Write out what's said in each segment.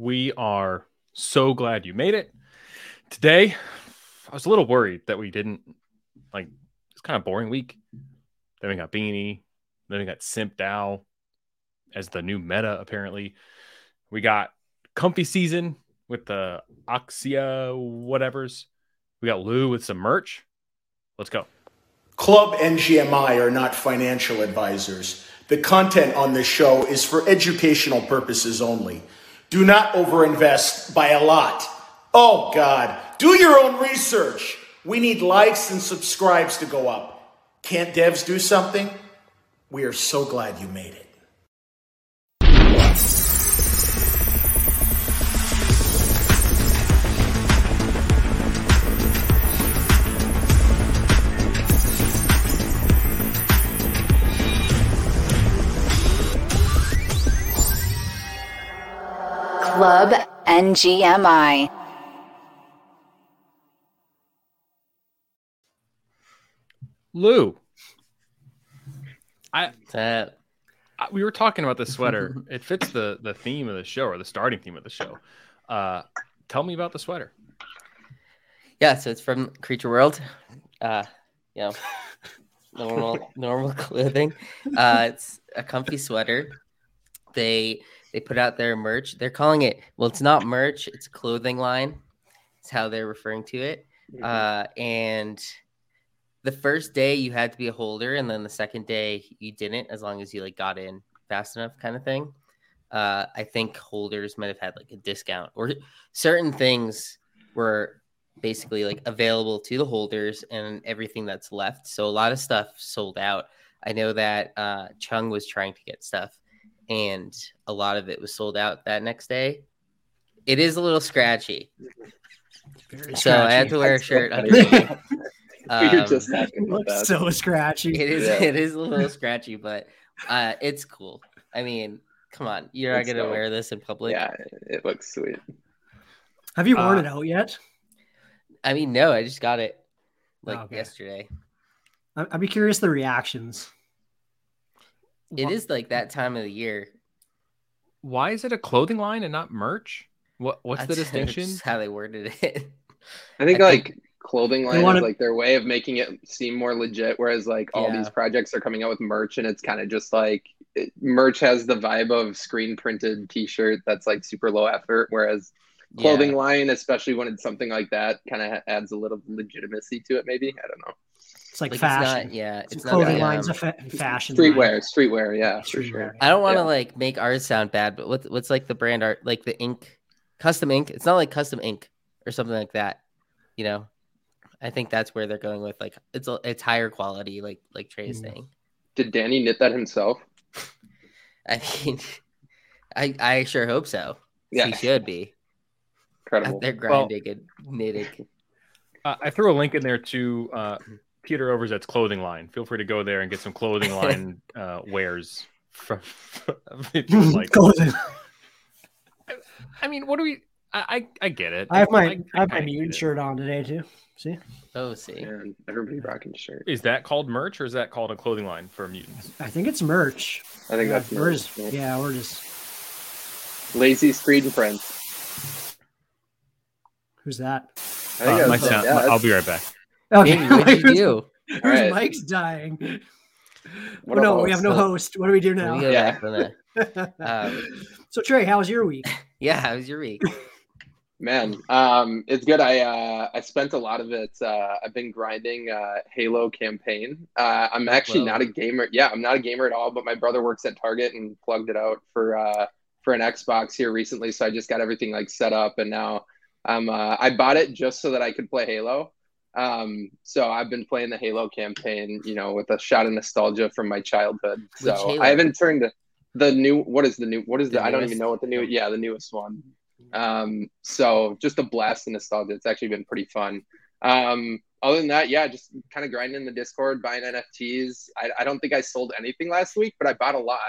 We are so glad you made it. Today, I was a little worried that we didn't like it's kind of boring week. Then we got Beanie, then we got Simp DAO as the new meta, apparently. We got Comfy Season with the Oxia whatevers. We got Lou with some merch. Let's go. Club NGMI are not financial advisors. The content on this show is for educational purposes only. Do not overinvest by a lot. Oh, God. Do your own research. We need likes and subscribes to go up. Can't devs do something? We are so glad you made it. Club NGMI. Lou. I, That I we were talking about the sweater. it fits the the theme of the show or the starting theme of the show. Uh tell me about the sweater. yeah, so it's from Creature World. Uh, you know, normal normal clothing. Uh, it's a comfy sweater. They they put out their merch. They're calling it well, it's not merch. It's a clothing line. It's how they're referring to it. Uh, and the first day you had to be a holder, and then the second day you didn't, as long as you like got in fast enough, kind of thing. Uh, I think holders might have had like a discount, or certain things were basically like available to the holders, and everything that's left. So a lot of stuff sold out. I know that uh, Chung was trying to get stuff, and a lot of it was sold out that next day. It is a little scratchy, Very so I had to wear a That's so shirt funny. underneath. we were Um, just talking about that. so scratchy. It is Yeah. it is a little scratchy, but uh it's cool. I mean, come on, you're not gonna dope. wear this in public. yeah, it looks sweet. Have you worn Uh, it out yet? I mean, no, I just got it like Okay. yesterday. I- I'd be curious the reactions. It is like that time of the year. Why is it a clothing line and not merch? What what's the distinction? that's how they worded it. I think I like clothing line wanna- is like their way of making it seem more legit, whereas like all Yeah. these projects are coming out with merch, and it's kind of just like it, merch has the vibe of screen printed T-shirt that's like super low effort, whereas clothing Yeah. line, especially when it's something like that, kind of adds a little legitimacy to it. Maybe I don't know. It's like, Like, fashion. It's not, yeah, It's it's, not clothing the, line's um, a fa- fashion. line. Streetwear, streetwear, yeah, for Streetwear. sure. I don't want to Yeah. like make ours sound bad, but what's what's like the brand art, like the ink, custom ink? It's not like custom ink or something like that. You know, I think that's where they're going with like it's a, it's higher quality, like like Trey is Mm. saying. Did Dangy knit that himself? I mean, I I sure hope so. Yeah, He should be incredible. out there grinding and knitting. Uh, I threw a link in there to uh, Peter Overzet's clothing line. Feel free to go there and get some clothing line uh, wares from. if you like. Clothing. I mean, what do we? I I, I get it. I have my I, have my kinda mutant shirt on today too. See, Oh, see, Man, everybody rocking shirt. Is that called merch or is that called a clothing line for mutants? I think it's merch. I think yeah, that's we're merch, just yeah, we're just lazy screen prints. who's that? I think Uh, that's- my sound- yeah, I'll be right back. Okay, Jamie, what'd you do? Whose Alright. mic's dying? What Oh, a no, we have no host. What do we do now? me go Yeah. back from that. Um, so Trey, how was your week? yeah, how was your week? Man, um, it's good. I uh, I spent a lot of it. Uh, I've been grinding uh, Halo campaign. Uh, I'm actually Whoa. not a gamer. Yeah, I'm not a gamer at all. But my brother works at Target and plugged it out for uh, for an Xbox here recently. So I just got everything like set up, and now I'm. Uh, I bought it just so that I could play Halo. Um, so I've been playing the Halo campaign, you know, with a shot of nostalgia from my childhood. Which So Halo? I haven't turned the the new. What is the new? What is the? The I don't even know what the new. Yeah, the newest one. Um, so just a blast of nostalgia. It's actually been pretty fun. Um, other than that, yeah, just kind of grinding the Discord, buying NFTs. I, I don't think I sold anything last week, but I bought a lot.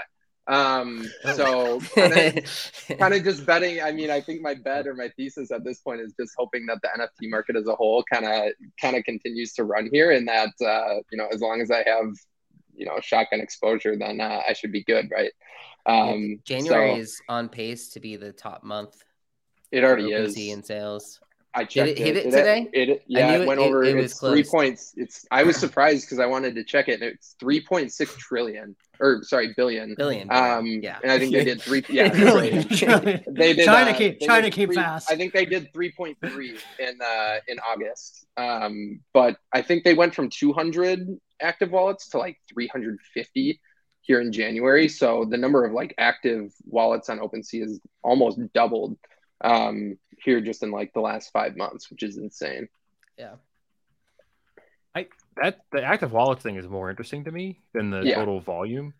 Um, so kind of just betting. I mean, I think my bet or my thesis at this point is just hoping that the NFT market as a whole kind of kind of continues to run here, and that uh, you know, as long as I have you know shotgun exposure, then uh, I should be good, right? Um, January so- is on pace to be the top month It already is. And sales. I checked it hit it It- today? It, yeah, knew it it- went it- over. it was it's three points. It's. I was surprised because I wanted to check it. and It's three point six trillion, or sorry, billion. Billion. Um, yeah. and I think they did three. Yeah, Really? They did. China uh, came- they China did came three- fast. I think they did three point three in uh, in August. Um, but I think they went from two hundred active wallets to like three hundred fifty here in January. So the number of like active wallets on OpenSea is almost doubled um, here just in like the last five months, which is insane. yeah. I that the active wallets thing is more interesting to me than the Yeah. total volume.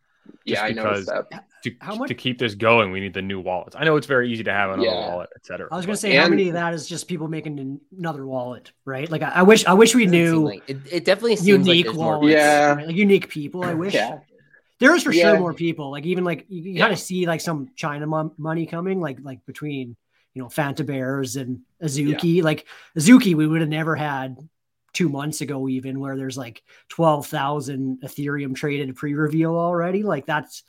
Yeah, I noticed because- that. To, How much- to keep this going, we need the new wallets. I know it's very easy to have another Yeah. wallet, etc. I was gonna but- say how many of that is just people making an- another wallet, right? Like I, I wish I wish we knew like- it, it definitely seems unique like there's more wallets, Yeah. right? like unique people. I wish Yeah, there is for Yeah. sure more people. Like even like you, you Yeah. kind of see like some China mon- money coming, like like between you know Phanta Bears and Azuki. Like Azuki, we would have never had two months ago, even where there's like twelve thousand Ethereum traded pre-reveal already. Like that's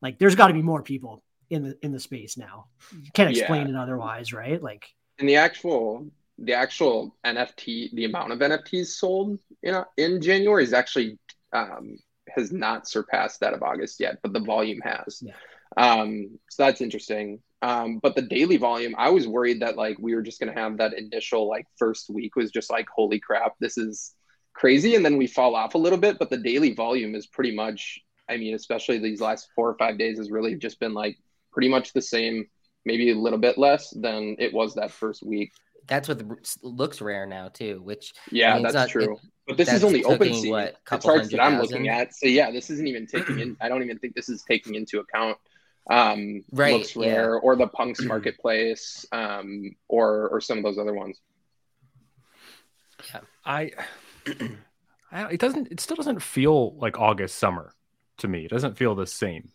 like there's got to be more people in the in the space now. You can't explain it otherwise, right? Like and the actual the actual NFT, the amount of NFTs sold in in January is actually um, has not surpassed that of August yet, but the volume has. Yeah. Um, so that's interesting. Um, but the daily volume, I was worried that like we were just gonna have that initial like first week was just like holy crap, this is crazy, and then we fall off a little bit. But the daily volume is pretty much, I mean, especially these last four or five days has really just been like pretty much the same, maybe a little bit less than it was that first week. That's what looks rare now too. Which Yeah, I mean, that's not- true. it- but this is only open OpenSea. what, the charts that I'm hundred looking at. So yeah, this isn't even taking in. I don't even think this is taking into account um, Right, looks yeah. or the Punks Marketplace um, or or some of those other ones. Yeah, I, I it doesn't it still doesn't feel like August summer to me. It doesn't feel the same.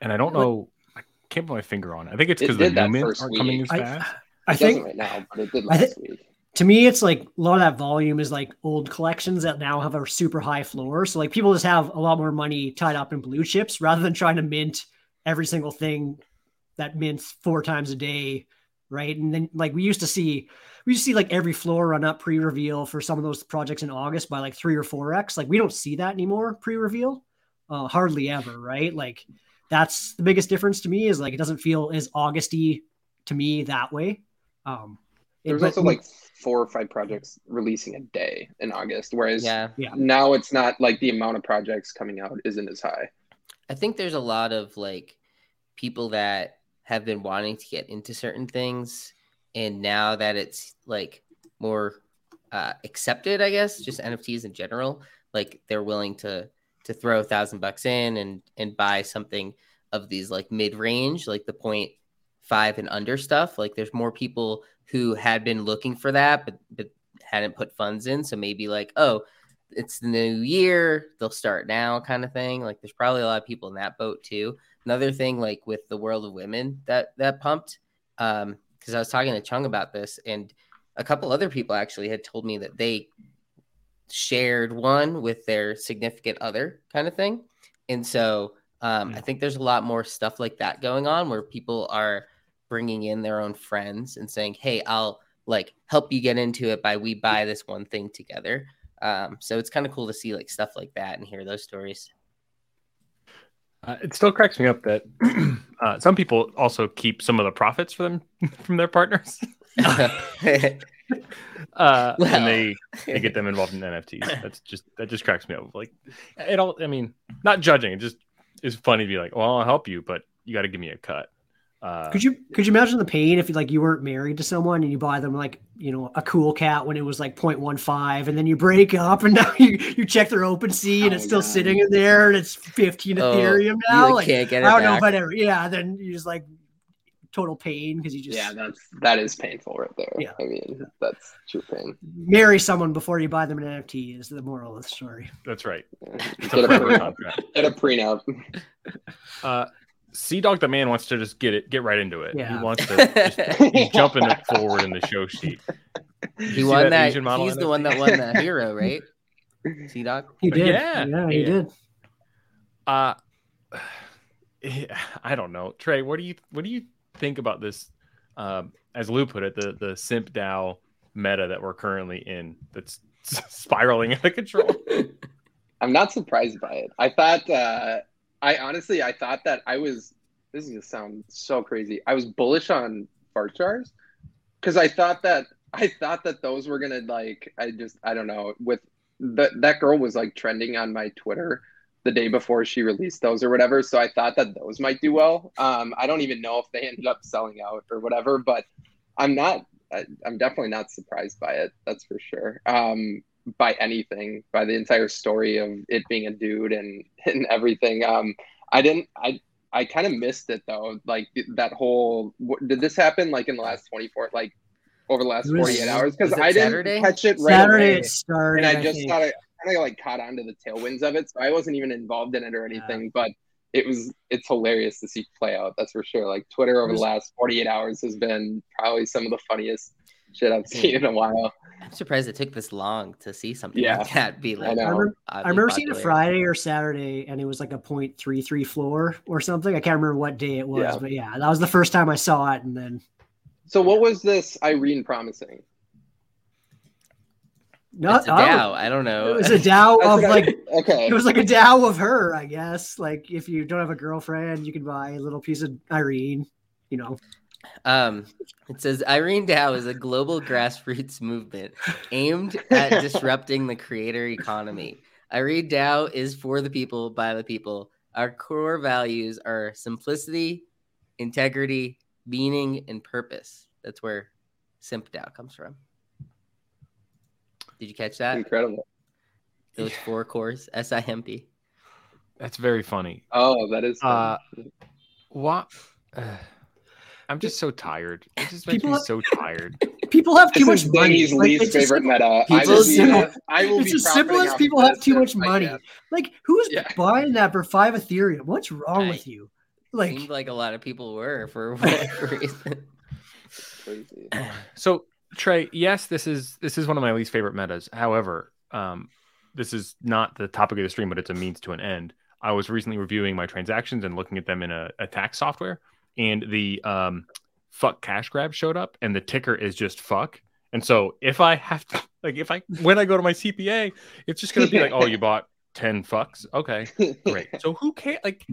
And I don't know I can't put my finger on it. I think it's It because the did new that mints first aren't coming as week. I- fast. I it think right now, but it did I thi- last week. to me, it's like a lot of that volume is like old collections that now have a super high floor. So like people just have a lot more money tied up in blue chips rather than trying to mint every single thing that mints four times a day, right? And then like we used to see, we used to see like every floor run up pre-reveal for some of those projects in August by like three or four x. Like we don't see that anymore pre-reveal, uh, hardly ever, right? Like that's the biggest difference to me is like it doesn't feel as Augusty to me that way. Um, it- There's but- also like four or five projects releasing a day in August, whereas yeah, now it's not like the amount of projects coming out isn't as high. I think there's a lot of like people that have been wanting to get into certain things, and now that it's like more uh, accepted, I guess, just NFTs in general, like they're willing to to throw a thousand bucks in and and buy something of these like mid range, like the point five and under stuff. Like there's more people who had been looking for that, but but hadn't put funds in. So maybe like, oh, it's the new year, they'll start now, kind of thing. Like there's probably a lot of people in that boat too. Another thing, like with the world of women that that pumped, um, because I was talking to Chung about this, and a couple other people actually had told me that they shared one with their significant other kind of thing. And so um, I think there's a lot more stuff like that going on where people are bringing in their own friends and saying, "Hey, I'll like help you get into it by we buy this one thing together." Um, so it's kind of cool to see like stuff like that and hear those stories. Uh, it still cracks me up that uh, some people also keep some of the profits for them from their partners, uh, Well. and they they get them involved in NFTs. That's just that just cracks me up. Like it all. I mean, not judging. It just is funny to be like, well, I'll help you, but you got to give me a cut. Uh, Could you could you imagine the pain if like you weren't married to someone and you buy them like you know a cool cat when it was like 0.15 and then you break up and now you, you check their open sea and Oh, it's still God. sitting in there and it's 15 Oh, Ethereum You now. like, Like, can't get it I don't know back. if I'd ever yeah, then you just like total pain because you just Yeah, that's that is painful right there. Yeah. I mean, that's true pain. marry someone before you buy them an NFT is the moral of the story. that's right. Yeah. Get a, forever pre- contract. get a prenup. Uh, Sea Dog the man wants to just get it, get right into it. Yeah. He wants to. Just, he's jumping it forward in the show sheet. You he won that. Asian model He's the NFT? one that won the hero, right? Sea Dog. He did. Yeah. Yeah, he Yeah. did. Uh, I don't know, Trey. What do you what do you think about this um, as Lou put it, the the simp DAO meta that we're currently in that's spiraling out of control. I'm not surprised by it. I thought, uh, I honestly, I thought that I was. This is gonna sound so crazy. I was bullish on fart jars because I thought that I thought that those were gonna like. I just, I don't know. With that, that girl was like trending on my Twitter the day before she released those or whatever. So I thought that those might do well. Um, I don't even know if they ended up selling out or whatever, but I'm not. I, I'm definitely not surprised by it. That's for sure. Um, by anything, by the entire story of it being a dude and and everything. Um, I didn't. I I kind of missed it though. Like that whole. wh- Did this happen like in the last 24? Like over the last It was- 48 hours? Because I didn't Saturday? catch it right Saturday away started. and I just thought I kind of like caught on to the tailwinds of it, so I wasn't even involved in it or anything. But it was it's hilarious to see play out. That's for sure. Like Twitter over the last 48 hours has been probably some of the funniest shit I've seen in a while. I'm surprised it took this long to see something Yeah. like that be like. know. I remember, I remember seeing it. Friday or Saturday, and it was like a 0.33 floor or something. I can't remember what day it was, Yeah. but yeah, that was the first time I saw it. And then So what was this Irene promising? no, It's a oh, DAO. I don't know. it was a DAO of what I- like okay, it was like a DAO of her, I guess. Like if you don't have a girlfriend, you can buy a little piece of Irene. You know, Um, it says Irene DAO is a global grassroots movement aimed at disrupting the creator economy. Irene DAO is for the people, by the people. Our core values are simplicity, integrity, meaning, and purpose. That's where Simp DAO comes from. Did you catch that? incredible. Those four cores, S I M P. That's very funny. Oh, that is. Uh, What? I'm just so tired. It just makes People me have- so tired. people have too this much money. Dangy's Like, least it's as favorite simple- meta. I People will be, simple- I will it's be as simple as people have too much money. can. Like who's Yeah. buying that for five Ethereum? What's wrong I- with you? Like Seemed like a lot of people were for whatever reason. Crazy. So Trey, yes, this is this is one of my least favorite metas. However, um, this is not the topic of the stream, but it's a means to an end. I was recently reviewing my transactions and looking at them in a, a tax software, and the um, fuck cash grab showed up, and the ticker is just fuck. And so if I have to, like, if I when I go to my CPA, it's just gonna be like, oh, you bought ten fucks, okay, great. So who cares? Like,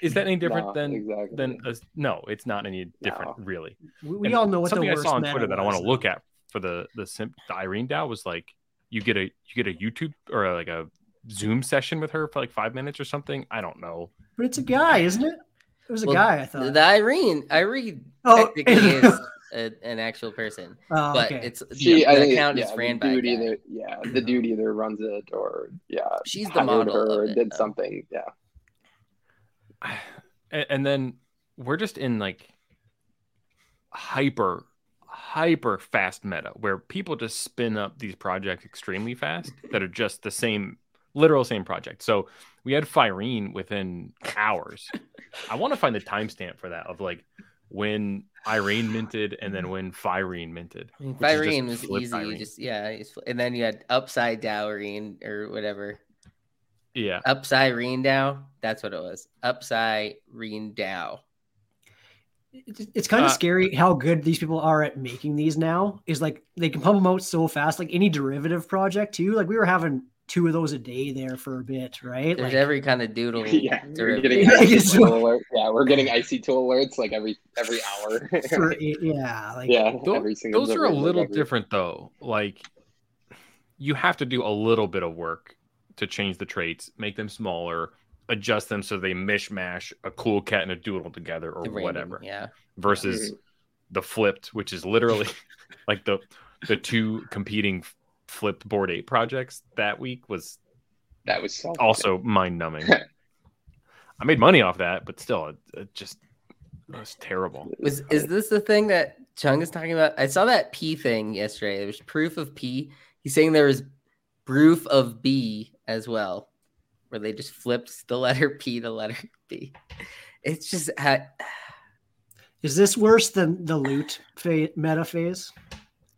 is that any different No, than exactly. than a, no? It's not any different, No. really. we, we all know what the something worst I saw on meta Twitter that I want to look at for the the simp the Irene DAO was like you get a you get a YouTube or a, like a Zoom session with her for like five minutes or something. I don't know. But it's a guy, isn't it? It was a Well, guy. I thought. The Irene, Irene oh, technically is a, an actual person, oh, but okay. it's She, the I think, account yeah, is the ran by a dude either, yeah, the dude either runs it or yeah, She's the hired model her or it, did though. something. Yeah, And, and then we're just in like hyper hyper fast meta where people just spin up these projects extremely fast that are just the same literal same project. So we had Firene within hours. I want to find the timestamp for that of like when Irene minted and then when Firene minted. I mean, which is just Irene was easy. You Irene. just yeah, and then you had upside Dowrine or whatever. Yeah. Upside Reen Dow. That's what it was. Upside Reen Dow. it's, it's kind of Uh, scary how good these people are at making these now. Is like they can pump them out so fast. Like any derivative project too. Like we were having two of those a day there for a bit, right? There's Like, every kind of doodle. yeah, we're getting Yeah, IC tool alert. Yeah, we're getting IC tool alerts like every every hour. for, yeah, like yeah, Tho- every single. Those are a little every- different though. Like you have to do a little bit of work to change the traits, make them smaller, adjust them so they mishmash a cool cat and a doodle together or the random, whatever. Yeah. Versus the flipped, which is literally like the the two competing flipped board eight projects that week was That was so also mind numbing. I made money off that, but still, it, it just it was terrible. Was is this the thing that Chung is talking about? I saw that P thing yesterday. There was proof of P. He's saying there was proof of B as well, where they just flipped the letter P to letter B. It's just ha- is this worse than the loot fa- meta phase?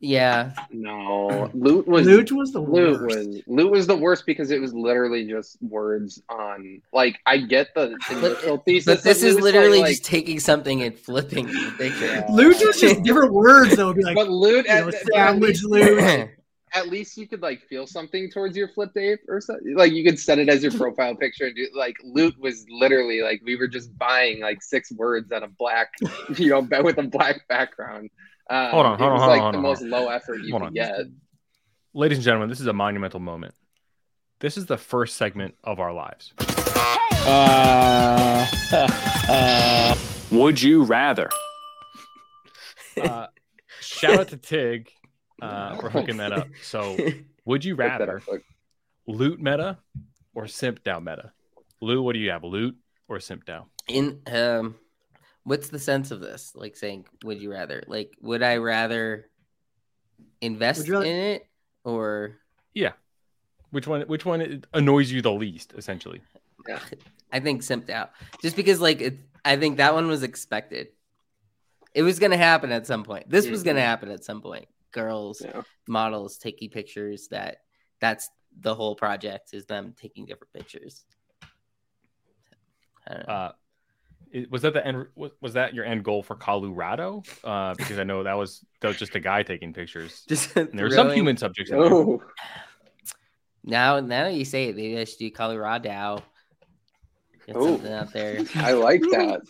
Yeah, No, loot was Loot was the Loot worst. was loot was the worst because it was literally just words on. Like I get the initial thesis, but this is literally like, just taking something and flipping the picture. Yeah. Loot was just different words though. Be like, but loot you at, know, but at sandwich least, loot. at least you could like feel something towards your flip tape or something. Like you could set it as your profile picture and do like loot was literally like we were just buying like six words on a black, you know, with a black background. Um, Hold on, hold on, was hold on, like hold the on, most low effort you Hold could get. Ladies and gentlemen, this is a monumental moment. This is the first segment of our lives. Uh, would you rather? Uh, shout out to Tig uh, for hooking that up. So, would you rather loot meta or simp DAO meta? Lou, what do you have? Loot or simp DAO? In um, what's the sense of this? Like saying, would you rather? Like, would I rather invest rather- in it or? Yeah. Which one? Which one annoys you the least? Essentially. I think simp DAO, just because like it. I think that one was expected. It was gonna happen at some point. This was gonna happen at some point. Girls, Yeah. models taking pictures. That that's the whole project is them taking different pictures. I don't know. Uh, it- was that the end? Was, was that your end goal for Colorado? Uh, because I know that was that was just a guy taking pictures. just And there were some human subjects. In. Oh, Now, now that you say it, maybe I should do Colorado. Get Ooh. something out there. I like that.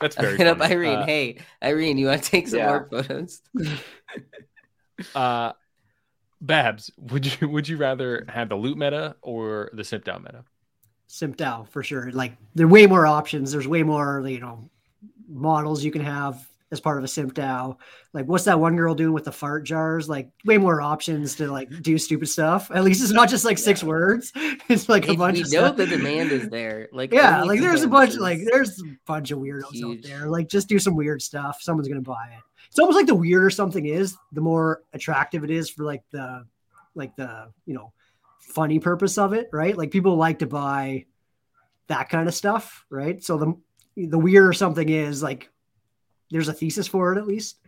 That's I very hit up. Irene. Uh, hey, Irene, you want to take some Yeah. more photos? Uh, Babs, would you would you rather have the loot meta or the simp DAO meta? Out for sure. Like there are way more options. There's way more, you know, models you can have as part of a simp DAO. Like what's that one girl doing with the fart jars? Like way more options to like do stupid stuff. At least it's not just like six words. It's like a bunch we of know stuff. the demand is there. Like yeah, like there's a bunch like there's a bunch of weirdos huge. out there. Like just do some weird stuff. Someone's gonna buy it. It's almost like the weirder something is, the more attractive it is for like the like the you know funny purpose of it, right? Like people like to buy that kind of stuff, right? So the the weirder something is, like there's a thesis for it at least.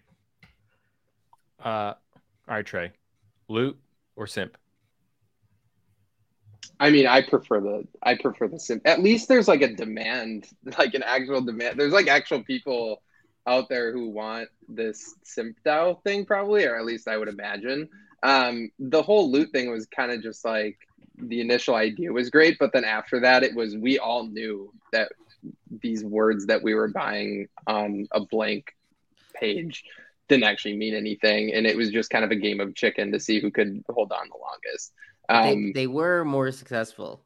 Uh, all right, Trey, loot or simp? I mean, I prefer the I prefer the simp. At least there's like a demand, like an actual demand. There's like actual people out there who want this simp DAO thing, probably, or at least I would imagine. Um, the whole loot thing was kind of just like the initial idea was great, but then after that, it was we all knew that these words that we were buying on a blank page didn't actually mean anything, and it was just kind of a game of chicken to see who could hold on the longest. they, Um, they were more successful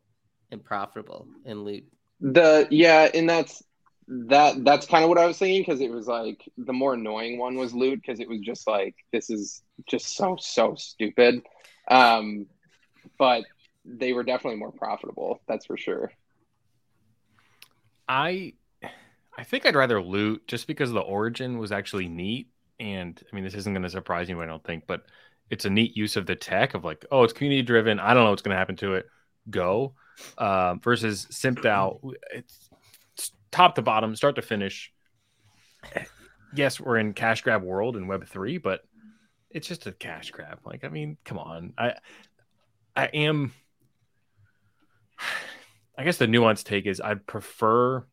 and profitable in loot. The yeah, and that's that that's kind of what I was thinking because it was like the more annoying one was loot because it was just like this is just so so stupid. Um, but they were definitely more profitable. That's for sure. I I think I'd rather loot just because the origin was actually neat. And I mean, this isn't going to surprise you, I don't think, but it's a neat use of the tech of like, oh, it's community driven. I don't know what's going to happen to it. Go um, versus simp DAO. It's, it's top to bottom, start to finish. Yes, we're in cash grab world in Web three, but it's just a cash grab. Like, I mean, come on. I I am. I guess the nuanced take is I'd prefer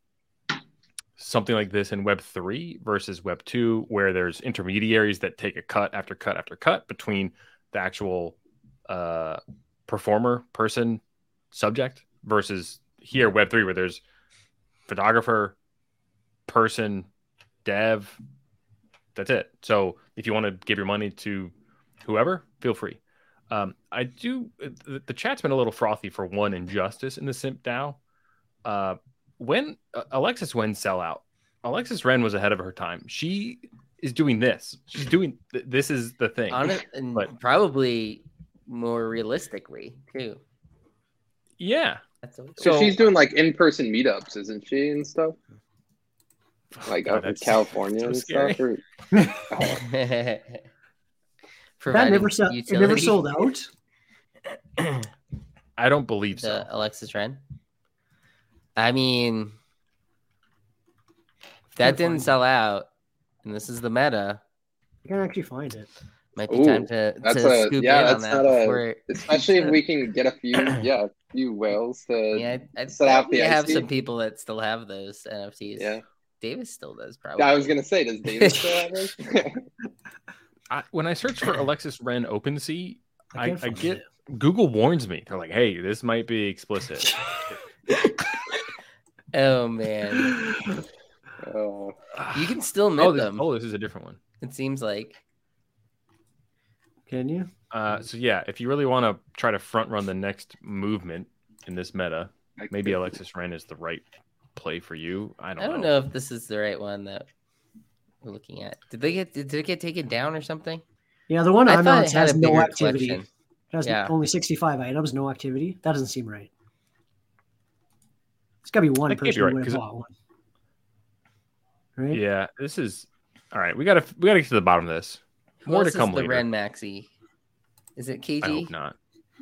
something like this in Web 3 versus Web 2, where there's intermediaries that take a cut after cut after cut between the actual uh, performer, person, subject, versus here, Web 3, where there's photographer, person, dev. That's it. So if you want to give your money to whoever, feel free. Um, I do. The, the chat's been a little frothy for one injustice in the simp DAO. Uh, when uh, Alexis Ren sell out, Alexis Ren was ahead of her time. She is doing this. She's doing th- this is the thing. And But- probably more realistically too. Yeah. That's what So So- she's doing like in person meetups, isn't she, and stuff like God, out in California so and scary. stuff. Or, That never sold. It never sold out. I don't believe the so. Alexis Ren. I mean, that didn't find sell out, and this is the meta. I can actually find it. Might be Ooh, time to, That's to a scoop yeah. in on That's that not a before. especially if we can get a few yeah a few whales to yeah, I, I set off we the have some people that still have those NFTs. yeah. Davis still does probably. I was gonna say, does David still have those? I, when I search for Alexis Ren OpenSea, I, can't I get it. Google warns me. They're like, "Hey, this might be explicit." Oh man, oh, you can still oh, mint oh, this, them. oh, this is a different one. It seems like. Can you? Uh, so yeah, if you really want to try to front run the next movement in this meta, maybe Alexis Ren is the right play for you. I don't, I don't know if this is the right one that we're looking at. Did they get did it get taken down or something? Yeah, the one I I'm thought it had has no activity. collection. It has Yeah. only 65 items, no activity. That doesn't seem right. It's got to be one That person right, who would 'cause have bought one. Right? Yeah, this is all right. We gotta we gotta get to the bottom of this. Who More to else is come the later. Ren Maxi. Is it KG? I hope not.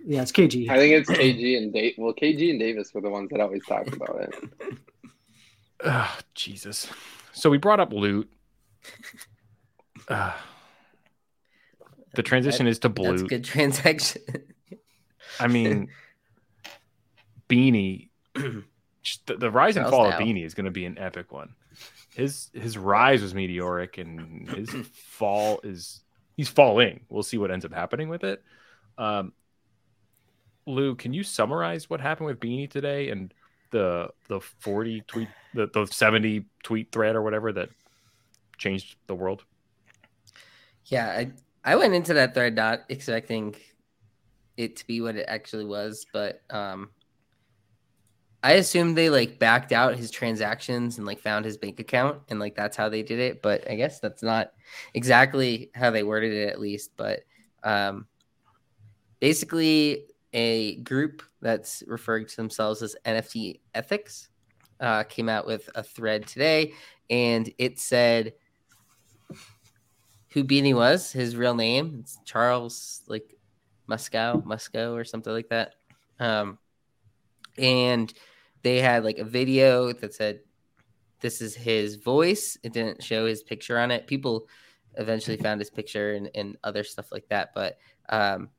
Yeah, it's KG. I think it's KG and Dave. Well, KG and Davis were the ones that always talked about it. Ugh, ah, Jesus. So we brought up loot. Ugh. Ah. the transition is to That's blue. a good transaction. I mean, Beanie. the, the rise and Charles fall of Beanie is going to be an epic one. His his rise was meteoric, and his fall is he's falling. We'll see what ends up happening with it. Um, Lou, can you summarize what happened with Beanie today and the the forty tweet the, the seventy tweet thread or whatever that changed the world? Yeah, I I went into that thread not expecting it to be what it actually was, but um I assumed they like backed out his transactions and like found his bank account and like that's how they did it, but I guess that's not exactly how they worded it at least, but um basically a group that's referring to themselves as NFT ethics uh, came out with a thread today and it said who Beanie was, his real name. It's Charles like Muscow, Musco or something like that. Um, and they had like a video that said this is his voice. It didn't show his picture on it. People eventually found his picture and, and other stuff like that. But um,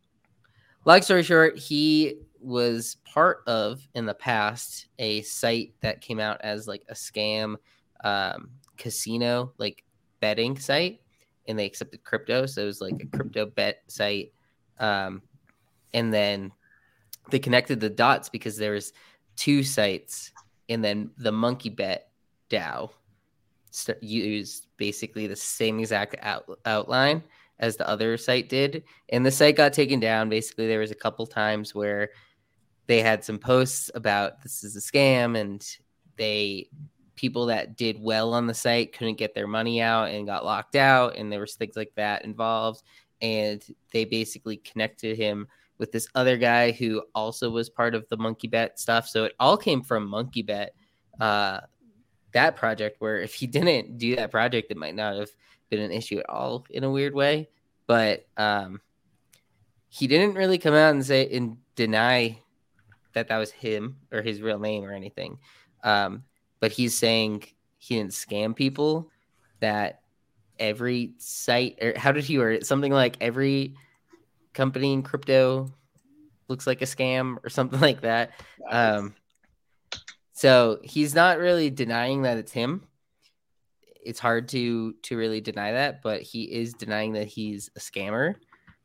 long story short, he was part of in the past a site that came out as like a scam um, casino, like betting site and they accepted crypto. So it was like a crypto bet site. Um, and then they connected the dots because there was two sites, and then the Monkey Bet DAO st- used basically the same exact out- outline as the other site did, and the site got taken down. Basically, there was a couple times where they had some posts about this is a scam, and they people that did well on the site couldn't get their money out and got locked out and there was things like that involved and they basically connected him with this other guy who also was part of the monkey bet stuff. So it all came from monkey bet uh, that project where if he didn't do that project it might not have been an issue at all in a weird way. But um, he didn't really come out and say and deny that that was him or his real name or anything. Um, but he's saying he didn't scam people that every site or how did he word it something like every company in crypto looks like a scam or something like that. Um so he's not really denying that it's him. It's hard to to really deny that but he is denying that he's a scammer.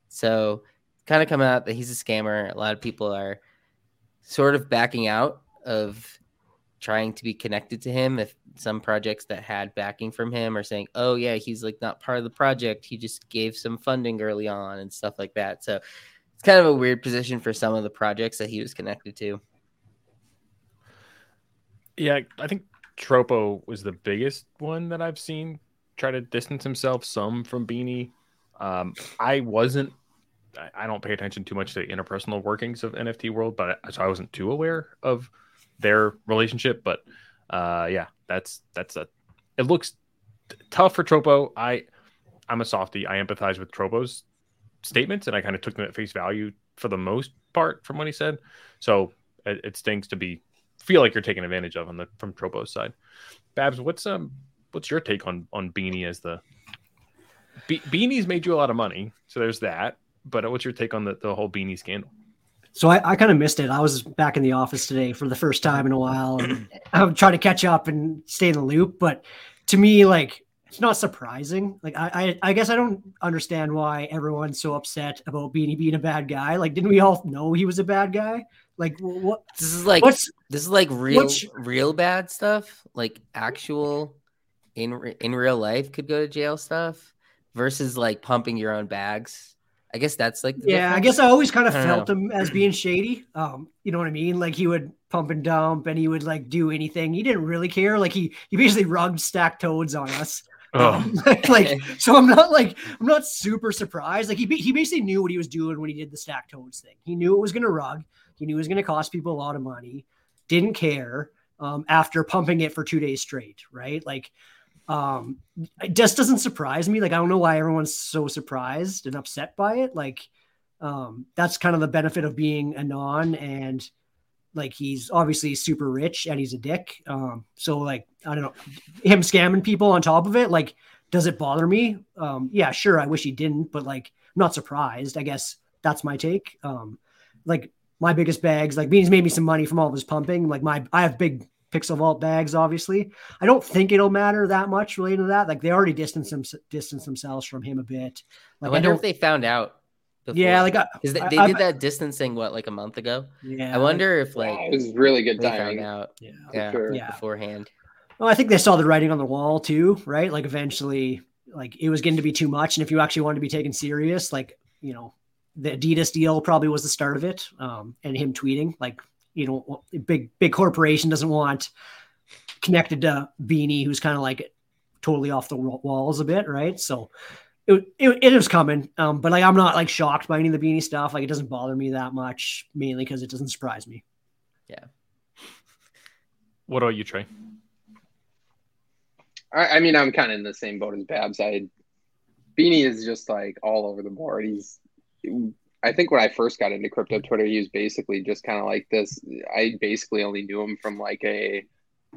So kind of coming out that he's a scammer. A lot of people are sort of backing out of trying to be connected to him if some projects that had backing from him are saying oh yeah he's like not part of the project he just gave some funding early on and stuff like that so it's kind of a weird position for some of the projects that he was connected to Yeah, I think Tropo was the biggest one that I've seen try to distance himself some from Beanie. Um, I wasn't. I- don't pay attention too much to interpersonal workings of NFT world, but I, so I wasn't too aware of their relationship. But uh, yeah, that's that's a. It looks tough for Tropo. I I'm a softie. I empathize with Tropo's statements, and I kind of took them at face value for the most part from what he said. So it, it stings to be feel like you're taken advantage of on the from Tropo's side. Babs, what's um what's your take on on Beanie as the Be- Beanie's made you a lot of money, so there's that. But what's your take on the, the whole Beanie scandal? So I, I kind of missed it. I was back in the office today for the first time in a while. And I'm trying to catch up and stay in the loop. But to me, like it's not surprising. Like I, I, I guess I don't understand why everyone's so upset about Beanie being a bad guy. Like, didn't we all know he was a bad guy? Like, what? This is like What's this is like real real bad stuff, like actual in in real life could go to jail stuff versus like pumping your own bags. I guess that's like the Yeah, I guess I always kind of I don't felt him as being shady. Um, you know what I mean? Like he would pump and dump, and he would like do anything. He didn't really care. Like he he basically rugged Stacked Toadz on us. Oh, Um, like so, I'm not like I'm not super surprised. Like he he basically knew what he was doing when he did the Stacked Toadz thing. He knew it was going to rug. He knew it was going to cost people a lot of money. Didn't care. Um, after pumping it for two days straight, right? Like, um, it just doesn't surprise me. Like, I don't know why everyone's so surprised and upset by it. Like, um, that's kind of the benefit of being a non and like he's obviously super rich and he's a dick. Um, so like I don't know him scamming people on top of it. Like, does it bother me? Um, yeah, sure. I wish he didn't, but like I'm not surprised. I guess that's my take. Um, like my biggest bags, like Beans made me some money from all of his pumping. Like my I have big PixelVault bags, obviously. I don't think it'll matter that much related to that. Like they already distanced them distance themselves from him a bit. I Like wonder don't- if they found out. yeah, like I, because they, I- they I- did that distancing what like a month ago. yeah. I wonder if Yeah, like it was really good they found out. Yeah. Yeah, sure. Yeah. beforehand. Well, I think they saw the writing on the wall too, right? Like eventually, like it was getting to be too much, and if you actually wanted to be taken serious, like you know, the Adidas deal probably was the start of it, um, and him tweeting, like you know, big big corporation doesn't want connected to Beanie, who's kind of like totally off the walls a bit, right? So. It, it, it was coming, um, but like I'm not like shocked by any of the beanie stuff. Like it doesn't bother me that much, mainly because it doesn't surprise me. Yeah. What about you, Trey? I, I mean, I'm kind of in the same boat as Babs. I Beanie is just like all over the board. He's, I think when I first got into crypto Twitter, he was basically just kind of like this. I basically only knew him from like a,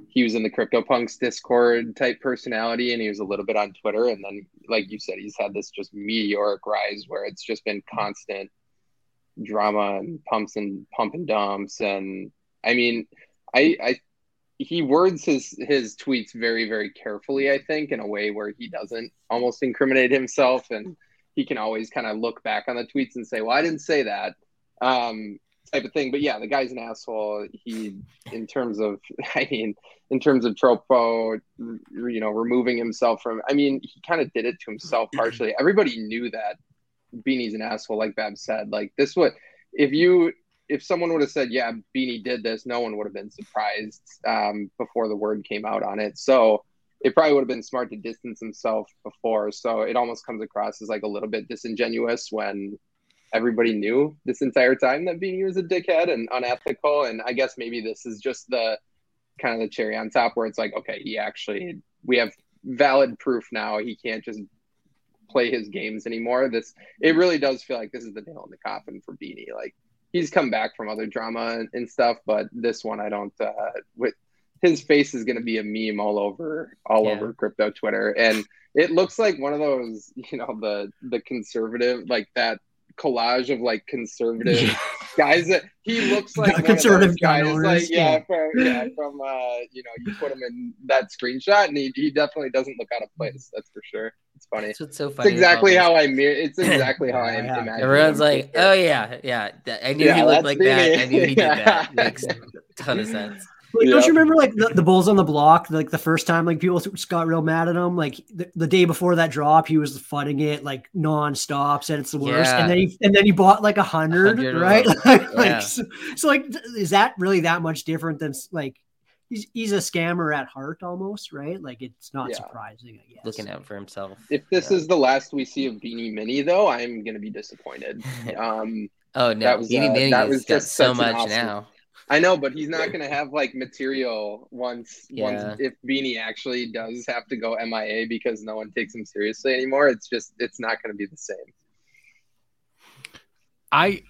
he was in the CryptoPunks Discord type personality, and he was a little bit on Twitter. And then, like you said, he's had this just meteoric rise where it's just been constant drama and pumps and pump and dumps. And I mean, I, I he words his his tweets very very carefully i think in a way where he doesn't almost incriminate himself and he can always kind of look back on the tweets and say well i didn't say that um type of thing. But yeah the guy's an asshole. He in terms of i mean in terms of tropo you know removing himself from i mean he kind of did it to himself partially. Everybody knew that beanie's an asshole like bab said. Like this what if you if someone would have said, "Yeah, Beanie did this," no one would have been surprised um, before the word came out on it. So it probably would have been smart to distance himself before. So it almost comes across as like a little bit disingenuous when everybody knew this entire time that Beanie was a dickhead and unethical. And I guess maybe this is just the kind of the cherry on top where it's like, okay, he actually we have valid proof now. He can't just play his games anymore. This it really does feel like this is the nail in the coffin for Beanie. Like he's come back from other drama and, and stuff, but this one I don't. Uh, with his face is going to be a meme all over all Yeah. over crypto Twitter, and it looks like one of those you know the the conservative like that collage of like conservative guys that he looks like Conservative guys owners, like yeah yeah. from, yeah from uh you know you put him in that screenshot and he, he definitely doesn't look out of place that's for sure it's funny That's what's so it's funny. exactly how I mir- It's exactly how I Yeah, yeah. imagine. Everyone's like, oh yeah, yeah. I knew he looked like that. I knew he did that. Makes a ton of sense. Like, Don't you remember like the, the Bulls on the block? Like the first time, like people got real mad at him. Like the, the day before that drop, he was fighting it like nonstop. Said it's the worst, Yeah. and then he and then he bought like a hundred, right? them. like, like, Yeah. so, so like, is that really that much different than like he's he's a scammer at heart almost, right? Like it's not Yeah. surprising, I guess. Looking out for himself. If this Yeah. is the last we see of Beanie Mini, though, I'm gonna be disappointed. Um, oh no, that was, Beanie uh, Mini that has was got just so much awesome- now. I know, but he's not gonna have like material once Yeah. once if Beanie actually does have to go MIA because no one takes him seriously anymore. It's just it's not gonna be the same. I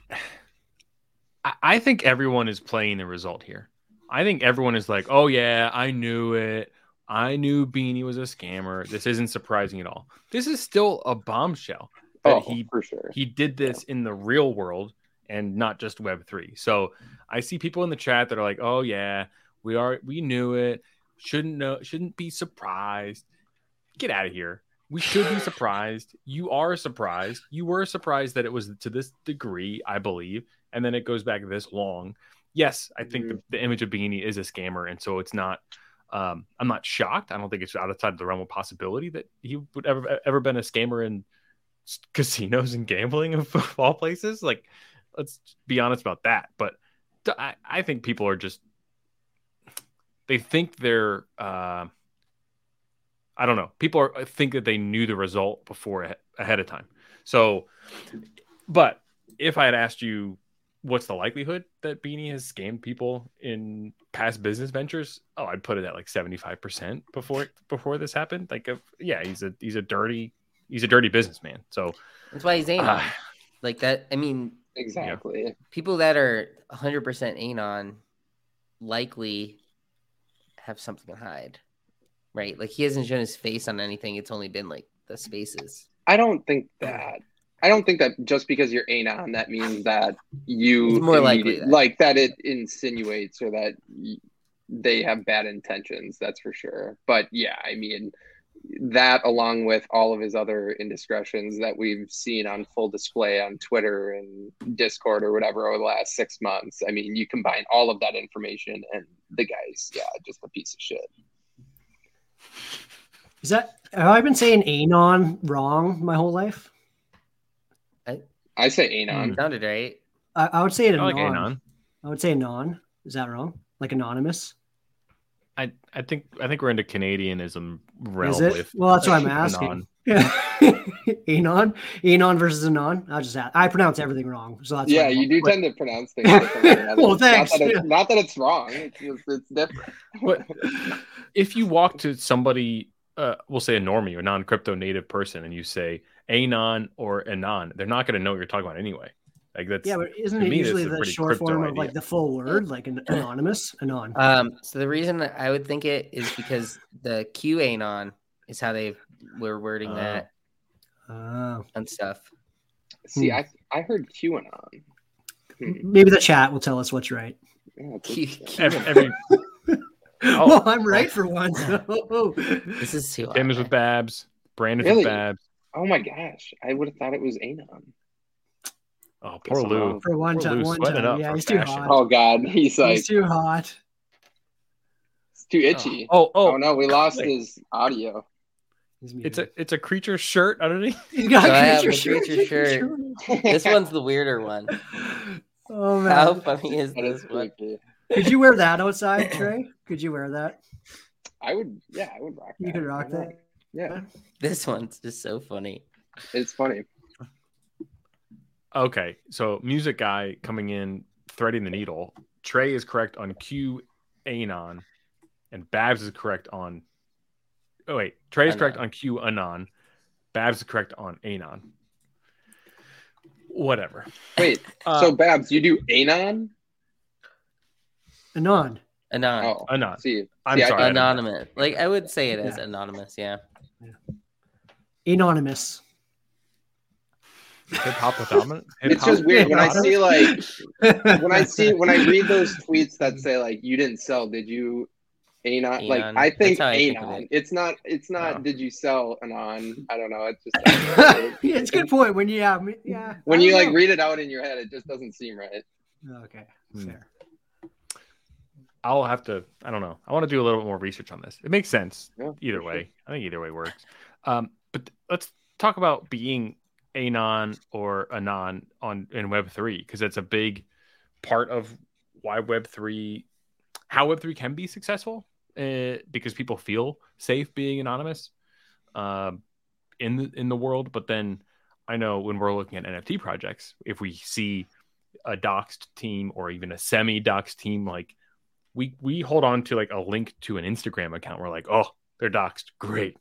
I- I think everyone is playing the result here. I think everyone is like, "Oh yeah, I knew it. I knew Beanie was a scammer. This isn't surprising at all. This is still a bombshell that Oh, he for sure. he did this in the real world and not just web 3 so i see people in the chat that are like oh yeah we are we knew it. Shouldn't know shouldn't be surprised. Get out of here. We should be surprised. You are surprised. You were surprised that it was to this degree i believe and then it goes back this long. Yes i think the, the image of beanie is a scammer and so it's not um, i'm not shocked. I don't think it's outside the realm of possibility that he would ever ever been a scammer in casinos and gambling of all places. Like, let's be honest about that. But I think people are just they think they're uh, I don't know. People are think that they knew the result before ahead of time. So, but if I had asked you what's the likelihood that Beanie has scammed people in past business ventures, oh, I'd put it at like seventy five percent before before this happened. Like, if, yeah, he's a he's a dirty he's a dirty businessman. So That's why he's anon. Ah. like that. I mean, Exactly. people that are 100% anon likely have something to hide, right? Like he hasn't shown his face on anything. It's only been like the spaces. I don't think that. I don't think that just because you're anon, that means that you It's more likely that. like that it insinuates or that y- they have bad intentions. That's for sure. But yeah, I mean that along with all of his other indiscretions that we've seen on full display on Twitter and Discord or whatever over the last six months. I mean, you combine all of that information, and the guy's yeah, just a piece of shit. Is that have I been saying anon wrong my whole life? I I say anon. Sounded right. I, I would say it I like anon. Anon. I would say anon. Is that wrong? Like anonymous? I, I think I think we're into Canadianism realm Is it? with Well, that's what I'm asking. Anon. Yeah. anon, anon versus anon. I just I pronounce everything wrong, so that's yeah, you do tend to pronounce things differently. Well, thanks, Not that, it's, yeah. not that it's wrong. It's just it's different. But if you walk to somebody, uh, we'll say a normie or non crypto native person, and you say anon or anon, they're not going to know what you're talking about anyway. Like that's Yeah, but isn't it me, usually the short form of idea. like the full word, like an anonymous, anon? Um, so the reason that I would think it is because the QAnon is how they were wording Oh. that Oh. and stuff. See, Hmm. I I heard QAnon. Hmm. maybe the chat will tell us what's right. Yeah, it's Q, every, every Oh. well, I'm right for once. this is too Tim is hard. with Babs, Brandon Really? with Babs. Oh my gosh, I would have thought it was anon. Oh, poor Lou. for one Poor time, Lou's one time. up Yeah, for he's too hot. Oh God, he's like he's too hot. it's too itchy. Oh, Oh, oh, no, we lost click. his audio. It's a it's a creature shirt underneath. He's got So I a have creature a creature shirt. This one's the weirder one. Oh man, How funny is That is this one? could you wear that outside, Trey? Could you wear that? I would, yeah, I would rock. You that. could rock that. Yeah, This one's just so funny. it's funny. Okay, so music guy coming in, threading the needle. Trey is correct on Q anon, and Babs is correct on. Oh wait, Trey is correct on Q anon. Babs is correct on anon. Whatever. Wait, Uh, so Babs, you do anon? Anon. Anon. Oh, anon. see, I'm see, sorry. thought- Anonymous. Like I would say it as Yeah. anonymous, yeah. Anonymous. Hip hop with dominant. It's just weird when I see like when I see when I read those tweets that say like you didn't sell, did you anon? Like Anon. I think That's how I think anon. it. it's not. It's not. Oh. Did you sell anon? I don't know. It's just yeah, it's a good point. When you yeah, me- yeah. when you don't like read it out in your head, it just doesn't seem right. Okay, Hmm. fair. I'll have to. I don't know. I want to do a little bit more research on this. It makes sense Yeah, either for sure. way. I think either way works. Um, but let's talk about being anon or anon on in Web three because it's a big part of why Web three, how Web three can be successful. Uh, because people feel safe being anonymous, um, in the in the world. But then I know when we're looking at NFT projects, if we see a doxed team or even a semi doxed team, like we we hold on to like a link to an Instagram account. We're like, oh, they're doxed. Great.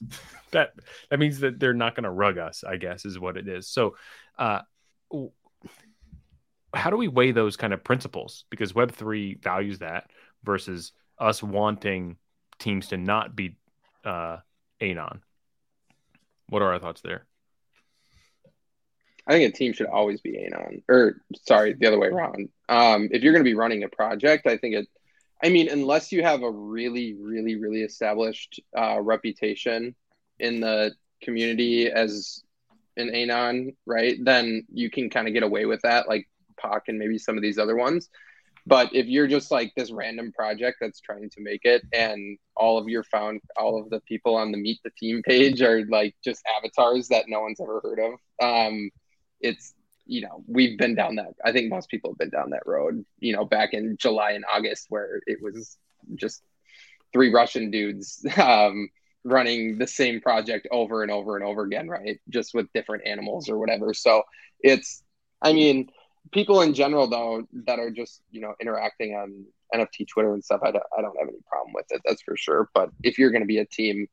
that that means that they're not going to rug us. I guess is what it is. So, uh, how do we weigh those kind of principles? Because Web three values that versus us wanting teams to not be uh, Anon. What are our thoughts there? I think a team should always be Anon, or sorry, the other way around. Um, if you're going to be running a project, I think it. I mean, unless you have a really, really, really established uh, reputation in the community as an Anon, right? Then you can kind of get away with that, like Puck and maybe some of these other ones. But if you're just like this random project that's trying to make it, and all of your found all of the people on the Meet the Team page are like just avatars that no one's ever heard of, um, it's you know we've been down that. I think most people have been down that road. You know, back in July and August, where it was just three Russian dudes um, running the same project over and over and over again, right? Just with different animals or whatever. So it's, I mean people in general though that are just you know interacting on nft twitter and stuff i don't, I don't have any problem with it that's for sure but if you're going to be a team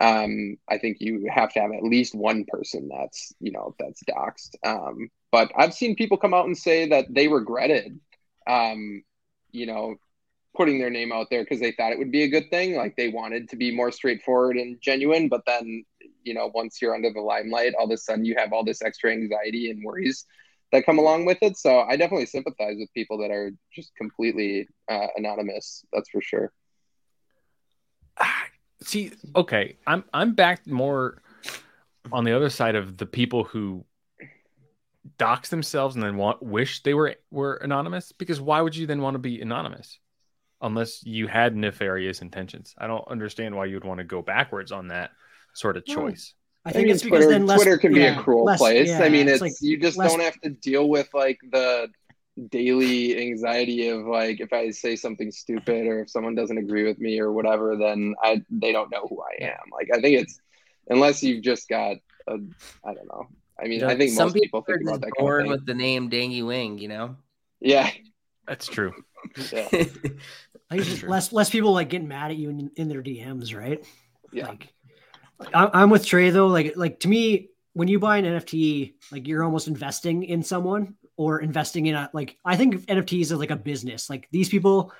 um, i think you have to have at least one person that's you know that's doxxed um, but i've seen people come out and say that they regretted um, you know putting their name out there because they thought it would be a good thing like they wanted to be more straightforward and genuine but then you know once you're under the limelight all of a sudden you have all this extra anxiety and worries that come along with it. So I definitely sympathize with people that are just completely uh, anonymous. That's for sure. See, okay, I'm I'm back more on the other side of the people who dox themselves and then want wish they were were anonymous because why would you then want to be anonymous unless you had nefarious intentions? I don't understand why you'd want to go backwards on that sort of choice. I think mean, it's because Twitter, then less, Twitter can yeah, be a cruel less, place. Yeah, I mean, it's, like you just less, don't have to deal with like the daily anxiety of like if I say something stupid or if someone doesn't agree with me or whatever, then I they don't know who I am. Like I think it's unless you've just got a I don't know. I mean, You know, I think some most people think are about just that kind of born thing. with the name Dangy Wing, you know. Yeah, That's true. yeah, I think True. less less people like getting mad at you in, in their DMs, right? yeah. Like, I- I'm with Trey though. Like, like to me, when you buy an NFT, like you're almost investing in someone or investing in a like. I think NFTs are like a business. Like these people,